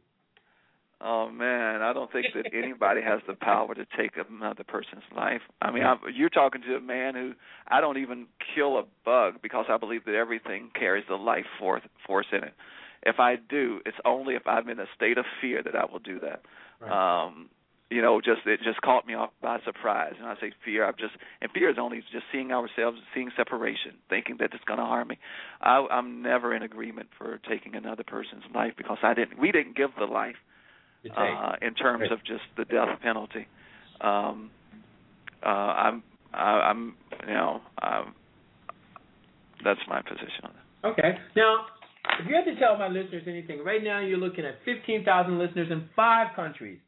Oh man, I don't think that anybody has the power to take another person's life. I mean, I'm, you're talking to a man who I don't even kill a bug because I believe that everything carries the life force force in it. if I do, it's only if I'm in a state of fear that I will do that. Right. Um, you know, just it just caught me off by surprise. And I say fear, I'm just and fear is only just seeing ourselves, seeing separation, thinking that it's going to harm me. I, I'm never in agreement for taking another person's life because I didn't. We didn't give the life uh, in terms of just the death penalty. Um, uh, I'm, I, I'm, you know, um, that's my position on that. Okay. Now, if you had to tell my listeners anything, right now you're looking at 15,000 listeners in five countries.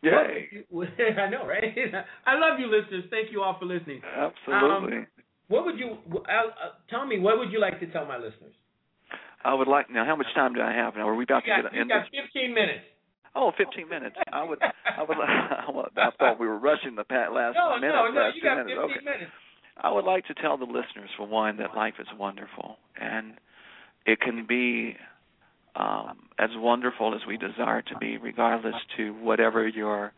What Yay! you- *laughs* I know, right? *laughs* I love you, listeners. Thank you all for listening. Absolutely. What would you uh, uh, tell me? What would you like to tell my listeners? I would like now. How much time do I have now? Are we about You to got, get you got 15 minutes. Oh, 15 minutes. I would. I would. *laughs* I, thought we were rushing the pat last No, minute. no, no. last You got minutes. 15 Okay. minutes. I would like to tell the listeners, for one, that life is wonderful, and it can be um, as wonderful as we desire to be, regardless to whatever your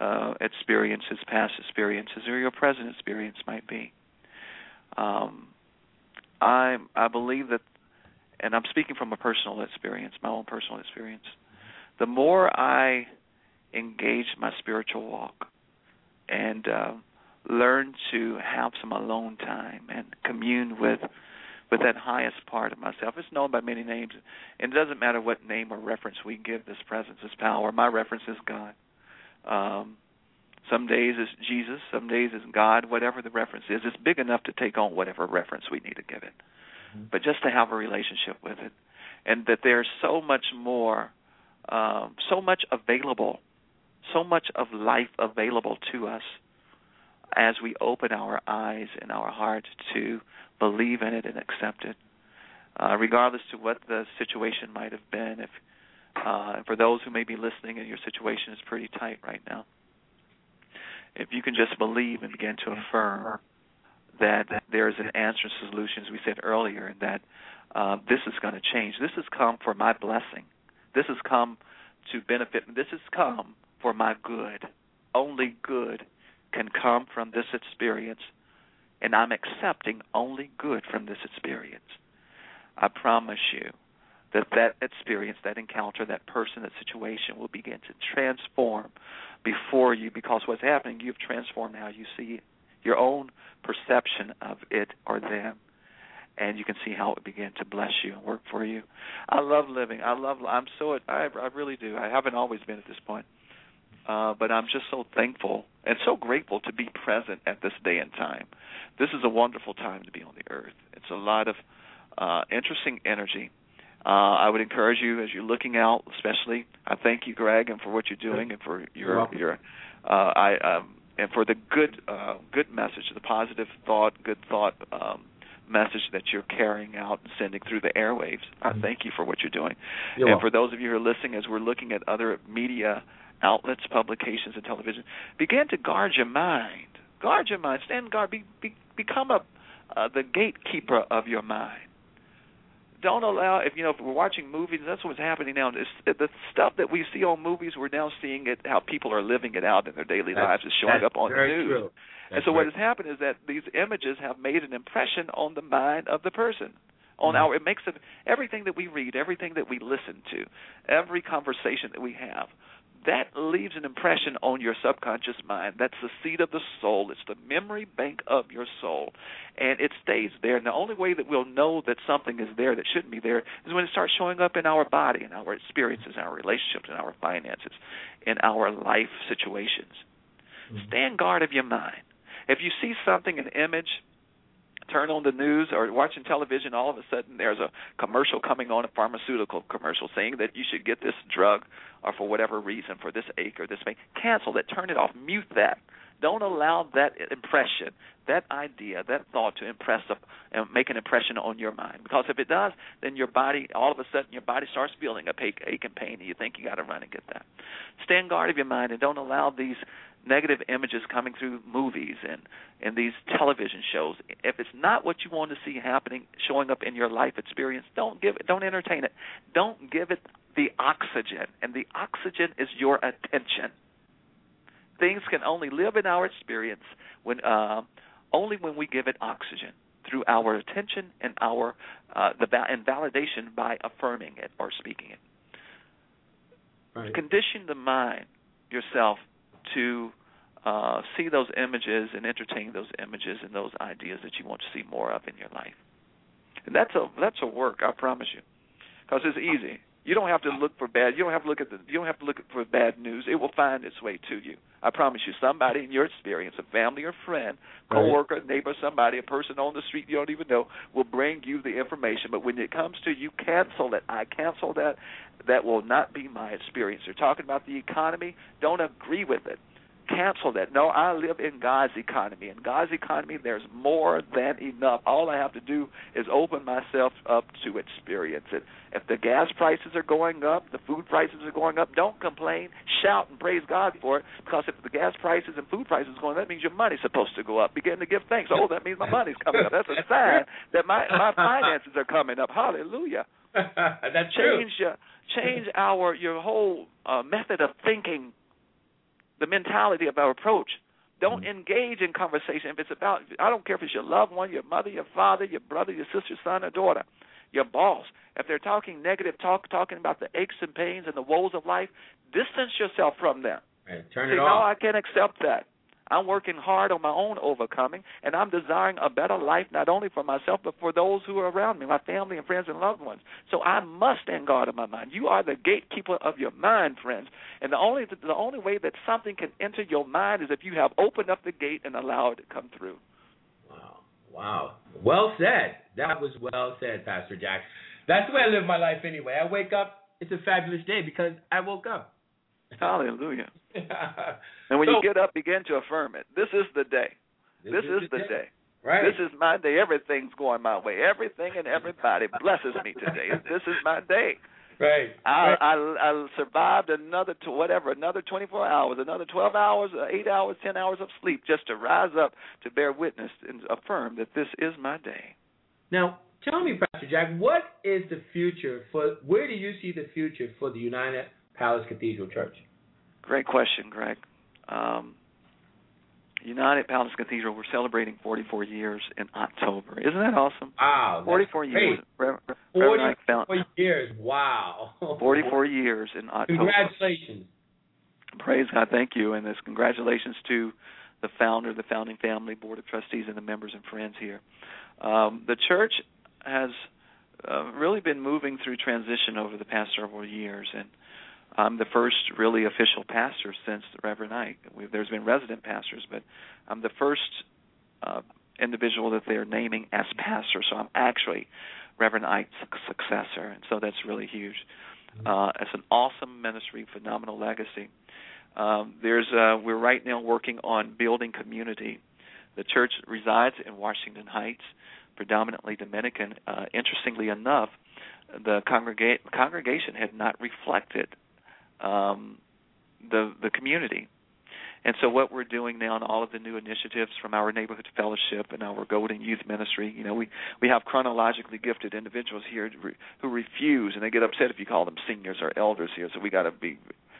uh, experiences, past experiences, or your present experience might be. Um, I I believe that, and I'm speaking from a personal experience, my own personal experience. The more I engage my spiritual walk, and uh, learn to have some alone time and commune with with that highest part of myself. It's known by many names, and it doesn't matter what name or reference we give this presence, this power. My reference is God. Um, some days it's Jesus, some days it's God. Whatever the reference is, it's big enough to take on whatever reference we need to give it. But just to have a relationship with it, and that there's so much more, um, so much available, so much of life available to us as we open our eyes and our hearts to believe in it and accept it, uh, regardless to what the situation might have been. If uh, and for those who may be listening and your situation is pretty tight right now, if you can just believe and begin to affirm that there is an answer to solution, as we said earlier, and that uh, this is going to change. This has come for my blessing. This has come to benefit. This has come for my good. Only good can come from this experience, and I'm accepting only good from this experience. I promise you that that experience, that encounter, that person, that situation will begin to transform before you because what's happening, you've transformed how you see your own perception of it or them. And you can see how it began to bless you and work for you. I love living. I love. I'm so. I I really do. I haven't always been at this point, uh, but I'm just so thankful and so grateful to be present at this day and time. This is a wonderful time to be on the earth. It's a lot of uh, interesting energy. Uh, I would encourage you as you're looking out, especially. I thank you, Greg, and for what you're doing, and for your your uh, I um, and for the good uh, good message, the positive thought, good thought um, message that you're carrying out and sending through the airwaves. I Mhm. thank you for what you're doing. You're and welcome. for those of you who are listening, as we're looking at other media outlets, publications, and television, begin to guard your mind. Guard your mind. Stand guard. Be, be, become a uh, the gatekeeper of your mind. Don't allow if you know if we're watching movies. That's what's happening now. It's, the stuff that we see on movies, we're now seeing it how people are living it out in their daily That's- lives. It's showing up on the news. True. And so what has happened is that these images have made an impression on the mind of the person. On Mhm. our, it makes it everything that we read, everything that we listen to, every conversation that we have, that leaves an impression on your subconscious mind. That's the seat of the soul. It's the memory bank of your soul, and it stays there. And the only way that we'll know that something is there that shouldn't be there is when it starts showing up in our body, in our experiences, in our relationships, in our finances, in our life situations. Mhm. Stand guard of your mind. If you see something, an image, turn on the news or watching television, all of a sudden there's a commercial coming on, a pharmaceutical commercial saying that you should get this drug or for whatever reason, for this ache or this pain. Cancel it, turn it off, mute that. Don't allow that impression, that idea, that thought to impress uh, and make an impression on your mind. Because if it does, then your body, all of a sudden, your body starts feeling a ache, ache and pain, and you think you got to run and get that. Stand guard of your mind and don't allow these negative images coming through movies and and these television shows. If it's not what you want to see happening, showing up in your life experience, don't give it. Don't entertain it. Don't give it the oxygen, and the oxygen is your attention. Things can only live in our experience when uh, only when we give it oxygen. through our attention and our uh, the va- and validation by affirming it or speaking it. Right. Condition the mind yourself to uh, see those images and entertain those images and those ideas that you want to see more of in your life. And that's a that's a work, I promise you, because it's easy. You don't have to look for bad. You don't have to look at the. You don't have to look for bad news. It will find its way to you. I promise you. Somebody in your experience, a family or friend, coworker, neighbor, somebody, a person on the street you don't even know, will bring you the information. But when it comes to you cancel it, I cancel that. That will not be my experience. They're talking about the economy. Don't agree with it cancel that. No, I live in God's economy. In God's economy, there's more than enough. All I have to do is open myself up to experience it. If the gas prices are going up, the food prices are going up, don't complain. Shout and praise God for it. Because if the gas prices and food prices are going up, that means your money's supposed to go up. Begin to give thanks. Oh, that means my money's coming up. That's a sign that my my finances are coming up. Hallelujah. *laughs* That's change true. uh, change our your whole uh, method of thinking the mentality of our approach. Don't mm-hmm. engage in conversation if it's about. I don't care if it's your loved one, your mother, your father, your brother, your sister, son, or daughter, your boss. If they're talking negative talk, talking about the aches and pains and the woes of life, distance yourself from them. Right. Turn See, it no. I can't accept that. I'm working hard on my own overcoming, and I'm desiring a better life not only for myself but for those who are around me, my family and friends and loved ones. So I must stand guard of my mind. You are the gatekeeper of your mind, friends, and the only the only way that something can enter your mind is if you have opened up the gate and allowed it to come through. Wow. Wow. Well said. That was well said, Pastor Jack. That's the way I live my life anyway. I wake up, it's a fabulous day because I woke up. *laughs* Hallelujah. *laughs* And when you get up, begin to affirm it. This is the day. This, is, the day. Right. This is my day. Everything's going my way. Everything and everybody blesses me today. *laughs* This is my day. right. I, right. I I survived another to whatever another 24 hours, another 12 hours, uh, eight hours, 10 hours of sleep just to rise up to bear witness and affirm that this is my day. Now, tell me, Pastor Jack, what is the future for? Where do you see the future for the United Palace Cathedral Church? Great question, Greg. Um, United Palace Cathedral, we're celebrating 44 years in October. Isn't that awesome? Wow, 44 great. years. Reverend, Reverend 44 years. Wow. 44 years in October. Congratulations. Praise God. Thank you. And this congratulations to the founder, the founding family, board of trustees, and the members and friends here. Um, the church has uh, really been moving through transition over the past several years, and I'm the first really official pastor since Reverend Ike. we there's been resident pastors, but I'm the first uh, individual that they're naming as pastor. So I'm actually Reverend Ike's successor, and so that's really huge. Uh, it's an awesome ministry, phenomenal legacy. Um, there's uh, we're right now working on building community. The church resides in Washington Heights, predominantly Dominican. Uh, interestingly enough, the congrega- congregation had not reflected um, the the community. And so what we're doing now in all of the new initiatives from our neighborhood fellowship and our Golden Youth Ministry, you know, we we have chronologically gifted individuals here who refuse and they get upset if you call them seniors or elders here. So we got to be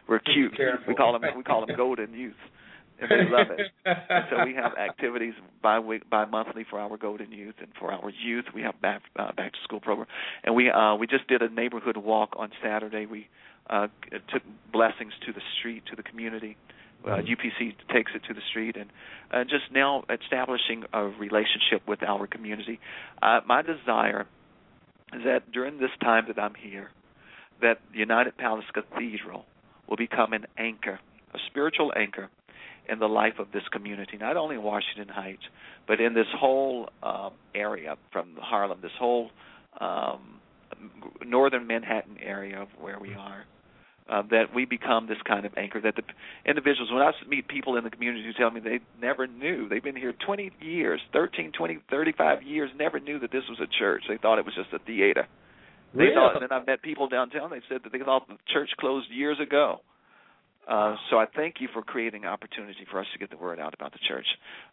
we're cute. We call them we call them Golden Youth. And they love it. And so we have *laughs* activities bi week bi monthly for our Golden Youth and for our youth we have back uh, back to school program. And we uh we just did a neighborhood walk on Saturday. We uh took blessings to the street to the community. Uh, UPC takes it to the street and uh, just now establishing a relationship with our community. Uh, my desire is that during this time that I'm here, that United Palace Cathedral will become an anchor, a spiritual anchor in the life of this community, not only in Washington Heights, but in this whole um, area from Harlem, this whole um, northern Manhattan area of where we are. Uh, that we become this kind of anchor. That the individuals, when I meet people in the community who tell me they never knew, they've been here 20 years, 13, 20, 35 years, never knew that this was a church. They thought it was just a theater. They Really? thought, and then I've met people downtown. They said that they thought the church closed years ago. Uh, so I thank you for creating opportunity for us to get the word out about the church.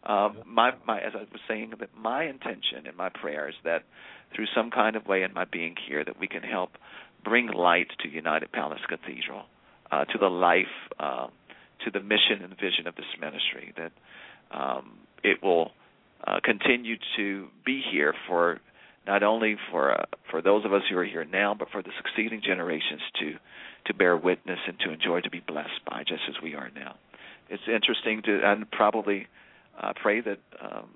Um, my, my, as I was saying, that my intention and my prayer is that through some kind of way in my being here, that we can help bring light to United Palace Cathedral, uh, to the life, uh, to the mission and vision of this ministry. That um, it will uh, continue to be here for not only for uh, for those of us who are here now, but for the succeeding generations to to bear witness and to enjoy to be blessed by, just as we are now. It's interesting to and probably uh, pray that um,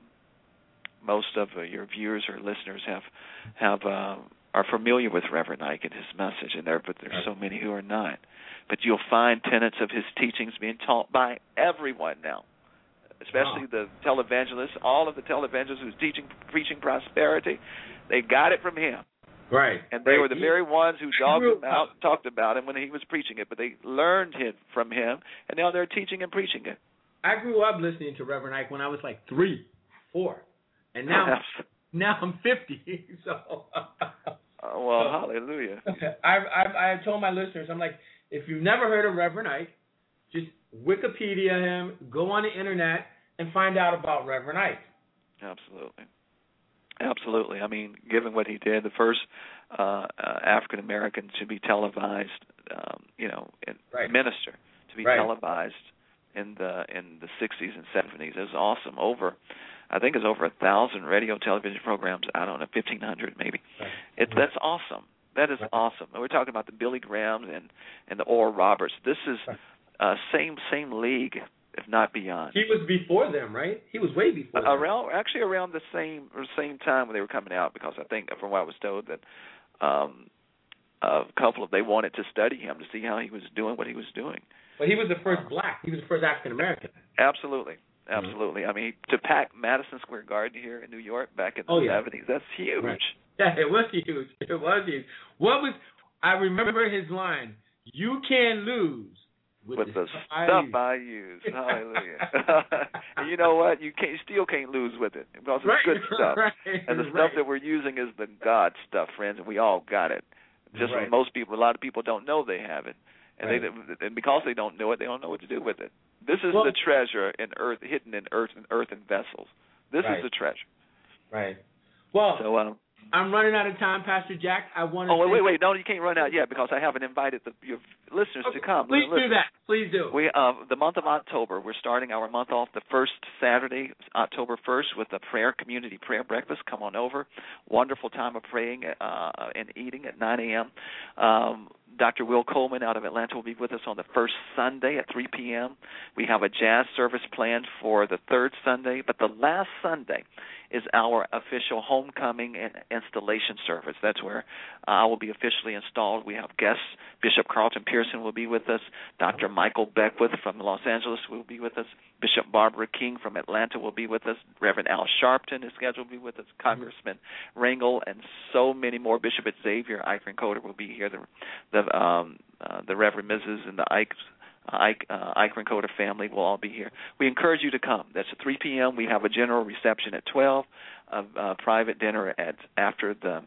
most of uh, your viewers or listeners have have uh, are familiar with Reverend Ike and his message, and there but there's so many who are not. But you'll find tenets of his teachings being taught by everyone now especially wow. the televangelists, all of the televangelists who's teaching, preaching prosperity, they got it from him. Right. And they right. were the very ones who dogged him out, talked about him when he was preaching it, but they learned it from him, and now they're teaching and preaching it. I grew up listening to Reverend Ike when I was like three, four, and now *laughs* now I'm fifty. *laughs* So. oh, well, hallelujah. *laughs* I've, I've I've told my listeners, I'm like, if you've never heard of Reverend Ike, just Wikipedia him, go on the internet, and find out about Reverend Ike. Absolutely. Absolutely. I mean, given what he did, the first uh, uh, African American to be televised, um, you know, right. minister to be right. televised in the in the 60s and 70s. It was awesome. Over, I think it's over a thousand radio television programs. I don't know, 1500 maybe. Right. It that's awesome. That is awesome. And we're talking about the Billy Grahams and and the Oral Roberts. This is uh, same same league if not beyond. He was before them, right? He was way before. Them. Around actually around the same same time when they were coming out, because I think from what I was told that um, a couple of they wanted to study him to see how he was doing what he was doing. But he was the first black. He was the first African American. Absolutely. Absolutely. Mm-hmm. I mean, to pack Madison Square Garden here in New York back in the oh, yeah. 70s, that's huge. Right. *laughs* Yeah, it was huge. It was huge. What was I remember his line, "You can lose, with, with the stuff I use. Hallelujah. *laughs* and you know what? You can't still can't lose with it because it's right, good stuff. Right, and the right. stuff that we're using is the God stuff, friends, and we all got it. Just most people, a lot of people don't know they have it, and they and because they don't know it, they don't know what to do with it. This is well, the treasure in earth, hidden in earth and earthen vessels. This is the treasure. Right. Well, so um, I'm running out of time, Pastor Jack. I want to. Oh wait, wait, wait! No, you can't run out yet because I haven't invited the, your listeners okay. to come. Please Listen. do that. Please do. We uh, the month of October. We're starting our month off the first Saturday, October first, with a prayer community prayer breakfast. Come on over. Wonderful time of praying uh, and eating at 9 a.m. Um, Dr. Will Coleman out of Atlanta will be with us on the first Sunday at 3 p.m. We have a jazz service planned for the third Sunday, but the last Sunday is our official homecoming and installation service. That's where uh, I will be officially installed. We have guests. Bishop Carlton Pearson will be with us. Dr. Michael Beckwith from Los Angeles will be with us. Bishop Barbara King from Atlanta will be with us. Reverend Al Sharpton is scheduled to be with us. Congressman Rangel and so many more. Bishop Xavier Eikerenkoetter will be here. The, the, um, uh, the Reverend Mrs. and the Ikes uh, Ike, uh, Ike Coda family will all be here. We encourage you to come. That's at 3 p.m. We have a general reception at 12, a, a private dinner at after the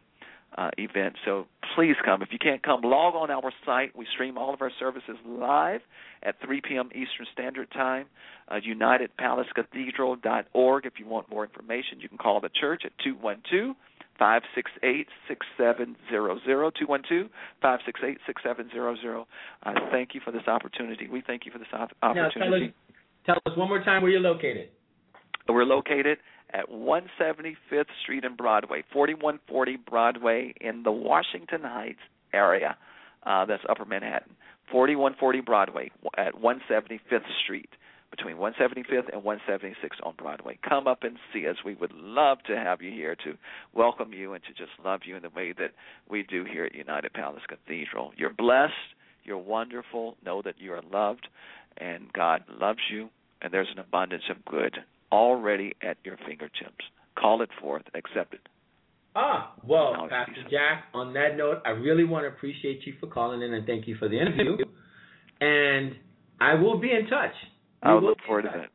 uh, event. So please come. If you can't come, log on our site. We stream all of our services live at 3 p.m. Eastern Standard Time. Uh, UnitedPalaceCathedral.org. If you want more information, you can call the church at 212- Five six eight six seven zero zero two one two five six eight six seven zero zero. I thank you for this opportunity. We thank you for this opportunity. Now, tell, us, tell us one more time where you're located. We're located at 175th Street and Broadway, 4140 Broadway in the Washington Heights area. Uh, that's Upper Manhattan. 4140 Broadway at 175th Street between 175th and 176th on Broadway. Come up and see us. We would love to have you here to welcome you and to just love you in the way that we do here at United Palace Cathedral. You're blessed. You're wonderful. Know that you are loved, and God loves you, and there's an abundance of good already at your fingertips. Call it forth. Accept it. Ah, well, Pastor Jack, on that note, I really want to appreciate you for calling in and thank you for the interview. *laughs* And I will be in touch. I would look forward to that.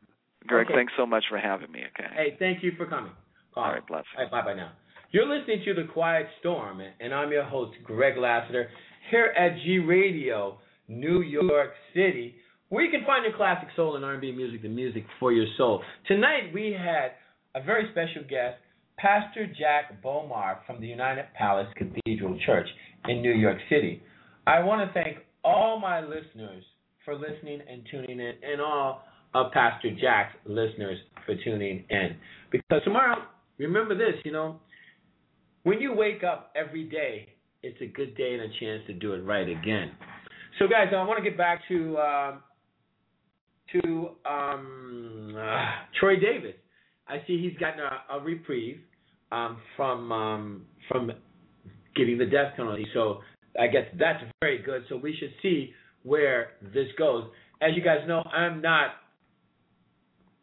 Greg, okay. thanks so much for having me. Okay. Hey, thank you for coming. All right, bless. All right, bye bye now. You're listening to The Quiet Storm, and I'm your host, Greg Lassiter, here at G Radio, New York City, where you can find your classic soul and R&B music, the music for your soul. Tonight we had a very special guest, Pastor Jack Bomar from the United Palace Cathedral Church in New York City. I want to thank all my listeners for listening and tuning in, and all of Pastor Jack's listeners for tuning in. Because tomorrow, remember this, you know, when you wake up every day, it's a good day and a chance to do it right again. So, guys, I want to get back to uh, to um, uh, Troy Davis. I see he's gotten a, a reprieve um, from um, from getting the death penalty. So I guess that's very good. So we should see where this goes. As you guys know, I'm not.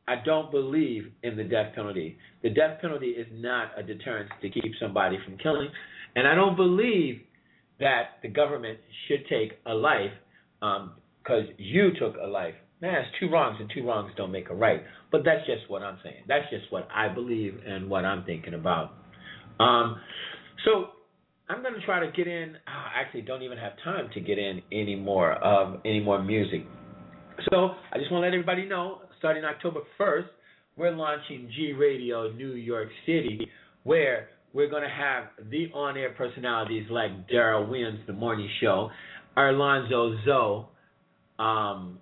I don't believe in the death penalty. The death penalty is not a deterrent to keep somebody from killing, and I don't believe that the government should take a life because um, you took a life. Man, it's two wrongs and two wrongs don't make a right. But that's just what I'm saying. That's just what I believe and what I'm thinking about. Um, so I'm to try to get in. I actually don't even have time to get in any more of any more music. So I just want to let everybody know, starting October 1st, we're launching G Radio New York City, where we're to have the on-air personalities like Daryl Williams, The Morning Show, Arlonzo Zoe, um,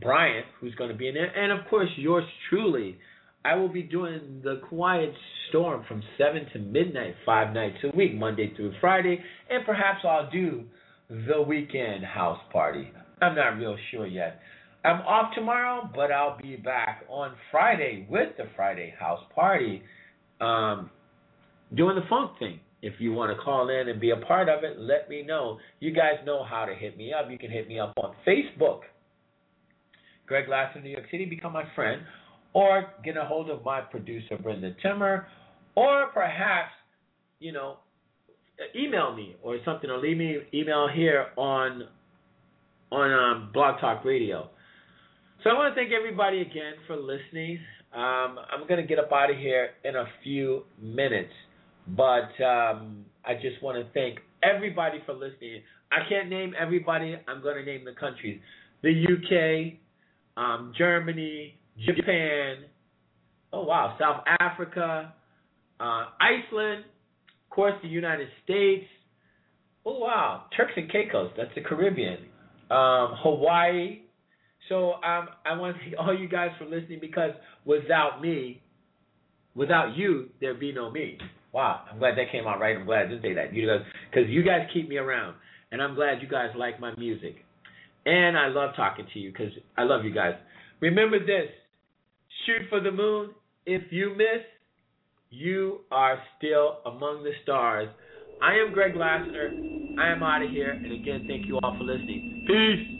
Bryant, who's going to be in there, and of course yours truly. I will be doing the Quiet Storm from 7 to midnight, five nights a week, Monday through Friday, and perhaps I'll do the weekend house party. I'm not real sure yet. I'm off tomorrow, but I'll be back on Friday with the Friday house party, um, doing the funk thing. If you want to call in and be a part of it, let me know. You guys know how to hit me up. You can hit me up on Facebook Greg Lassiter, New York City, become my friend, or get a hold of my producer, Brenda Timmer, or perhaps, you know, email me or something, or leave me email here on on um, Blog Talk Radio. So I want to thank everybody again for listening. Um, I'm going to get up out of here in a few minutes, but um, I just want to thank everybody for listening. I can't name everybody. I'm going to name the countries: the UK, um, Germany, Japan, oh wow, South Africa, uh, Iceland, of course, the United States. Oh wow, Turks and Caicos, that's the Caribbean. Um, Hawaii. So um, I want to thank all you guys for listening because without me, without you, there'd be no me. Wow, I'm glad that came out right. I'm glad I didn't say that. You guys, because you guys keep me around, and I'm glad you guys like my music. And I love talking to you because I love you guys. Remember this shoot for the moon. If you miss, you are still among the stars. I am Greg Lassiter. I am out of here. And again, thank you all for listening. Peace.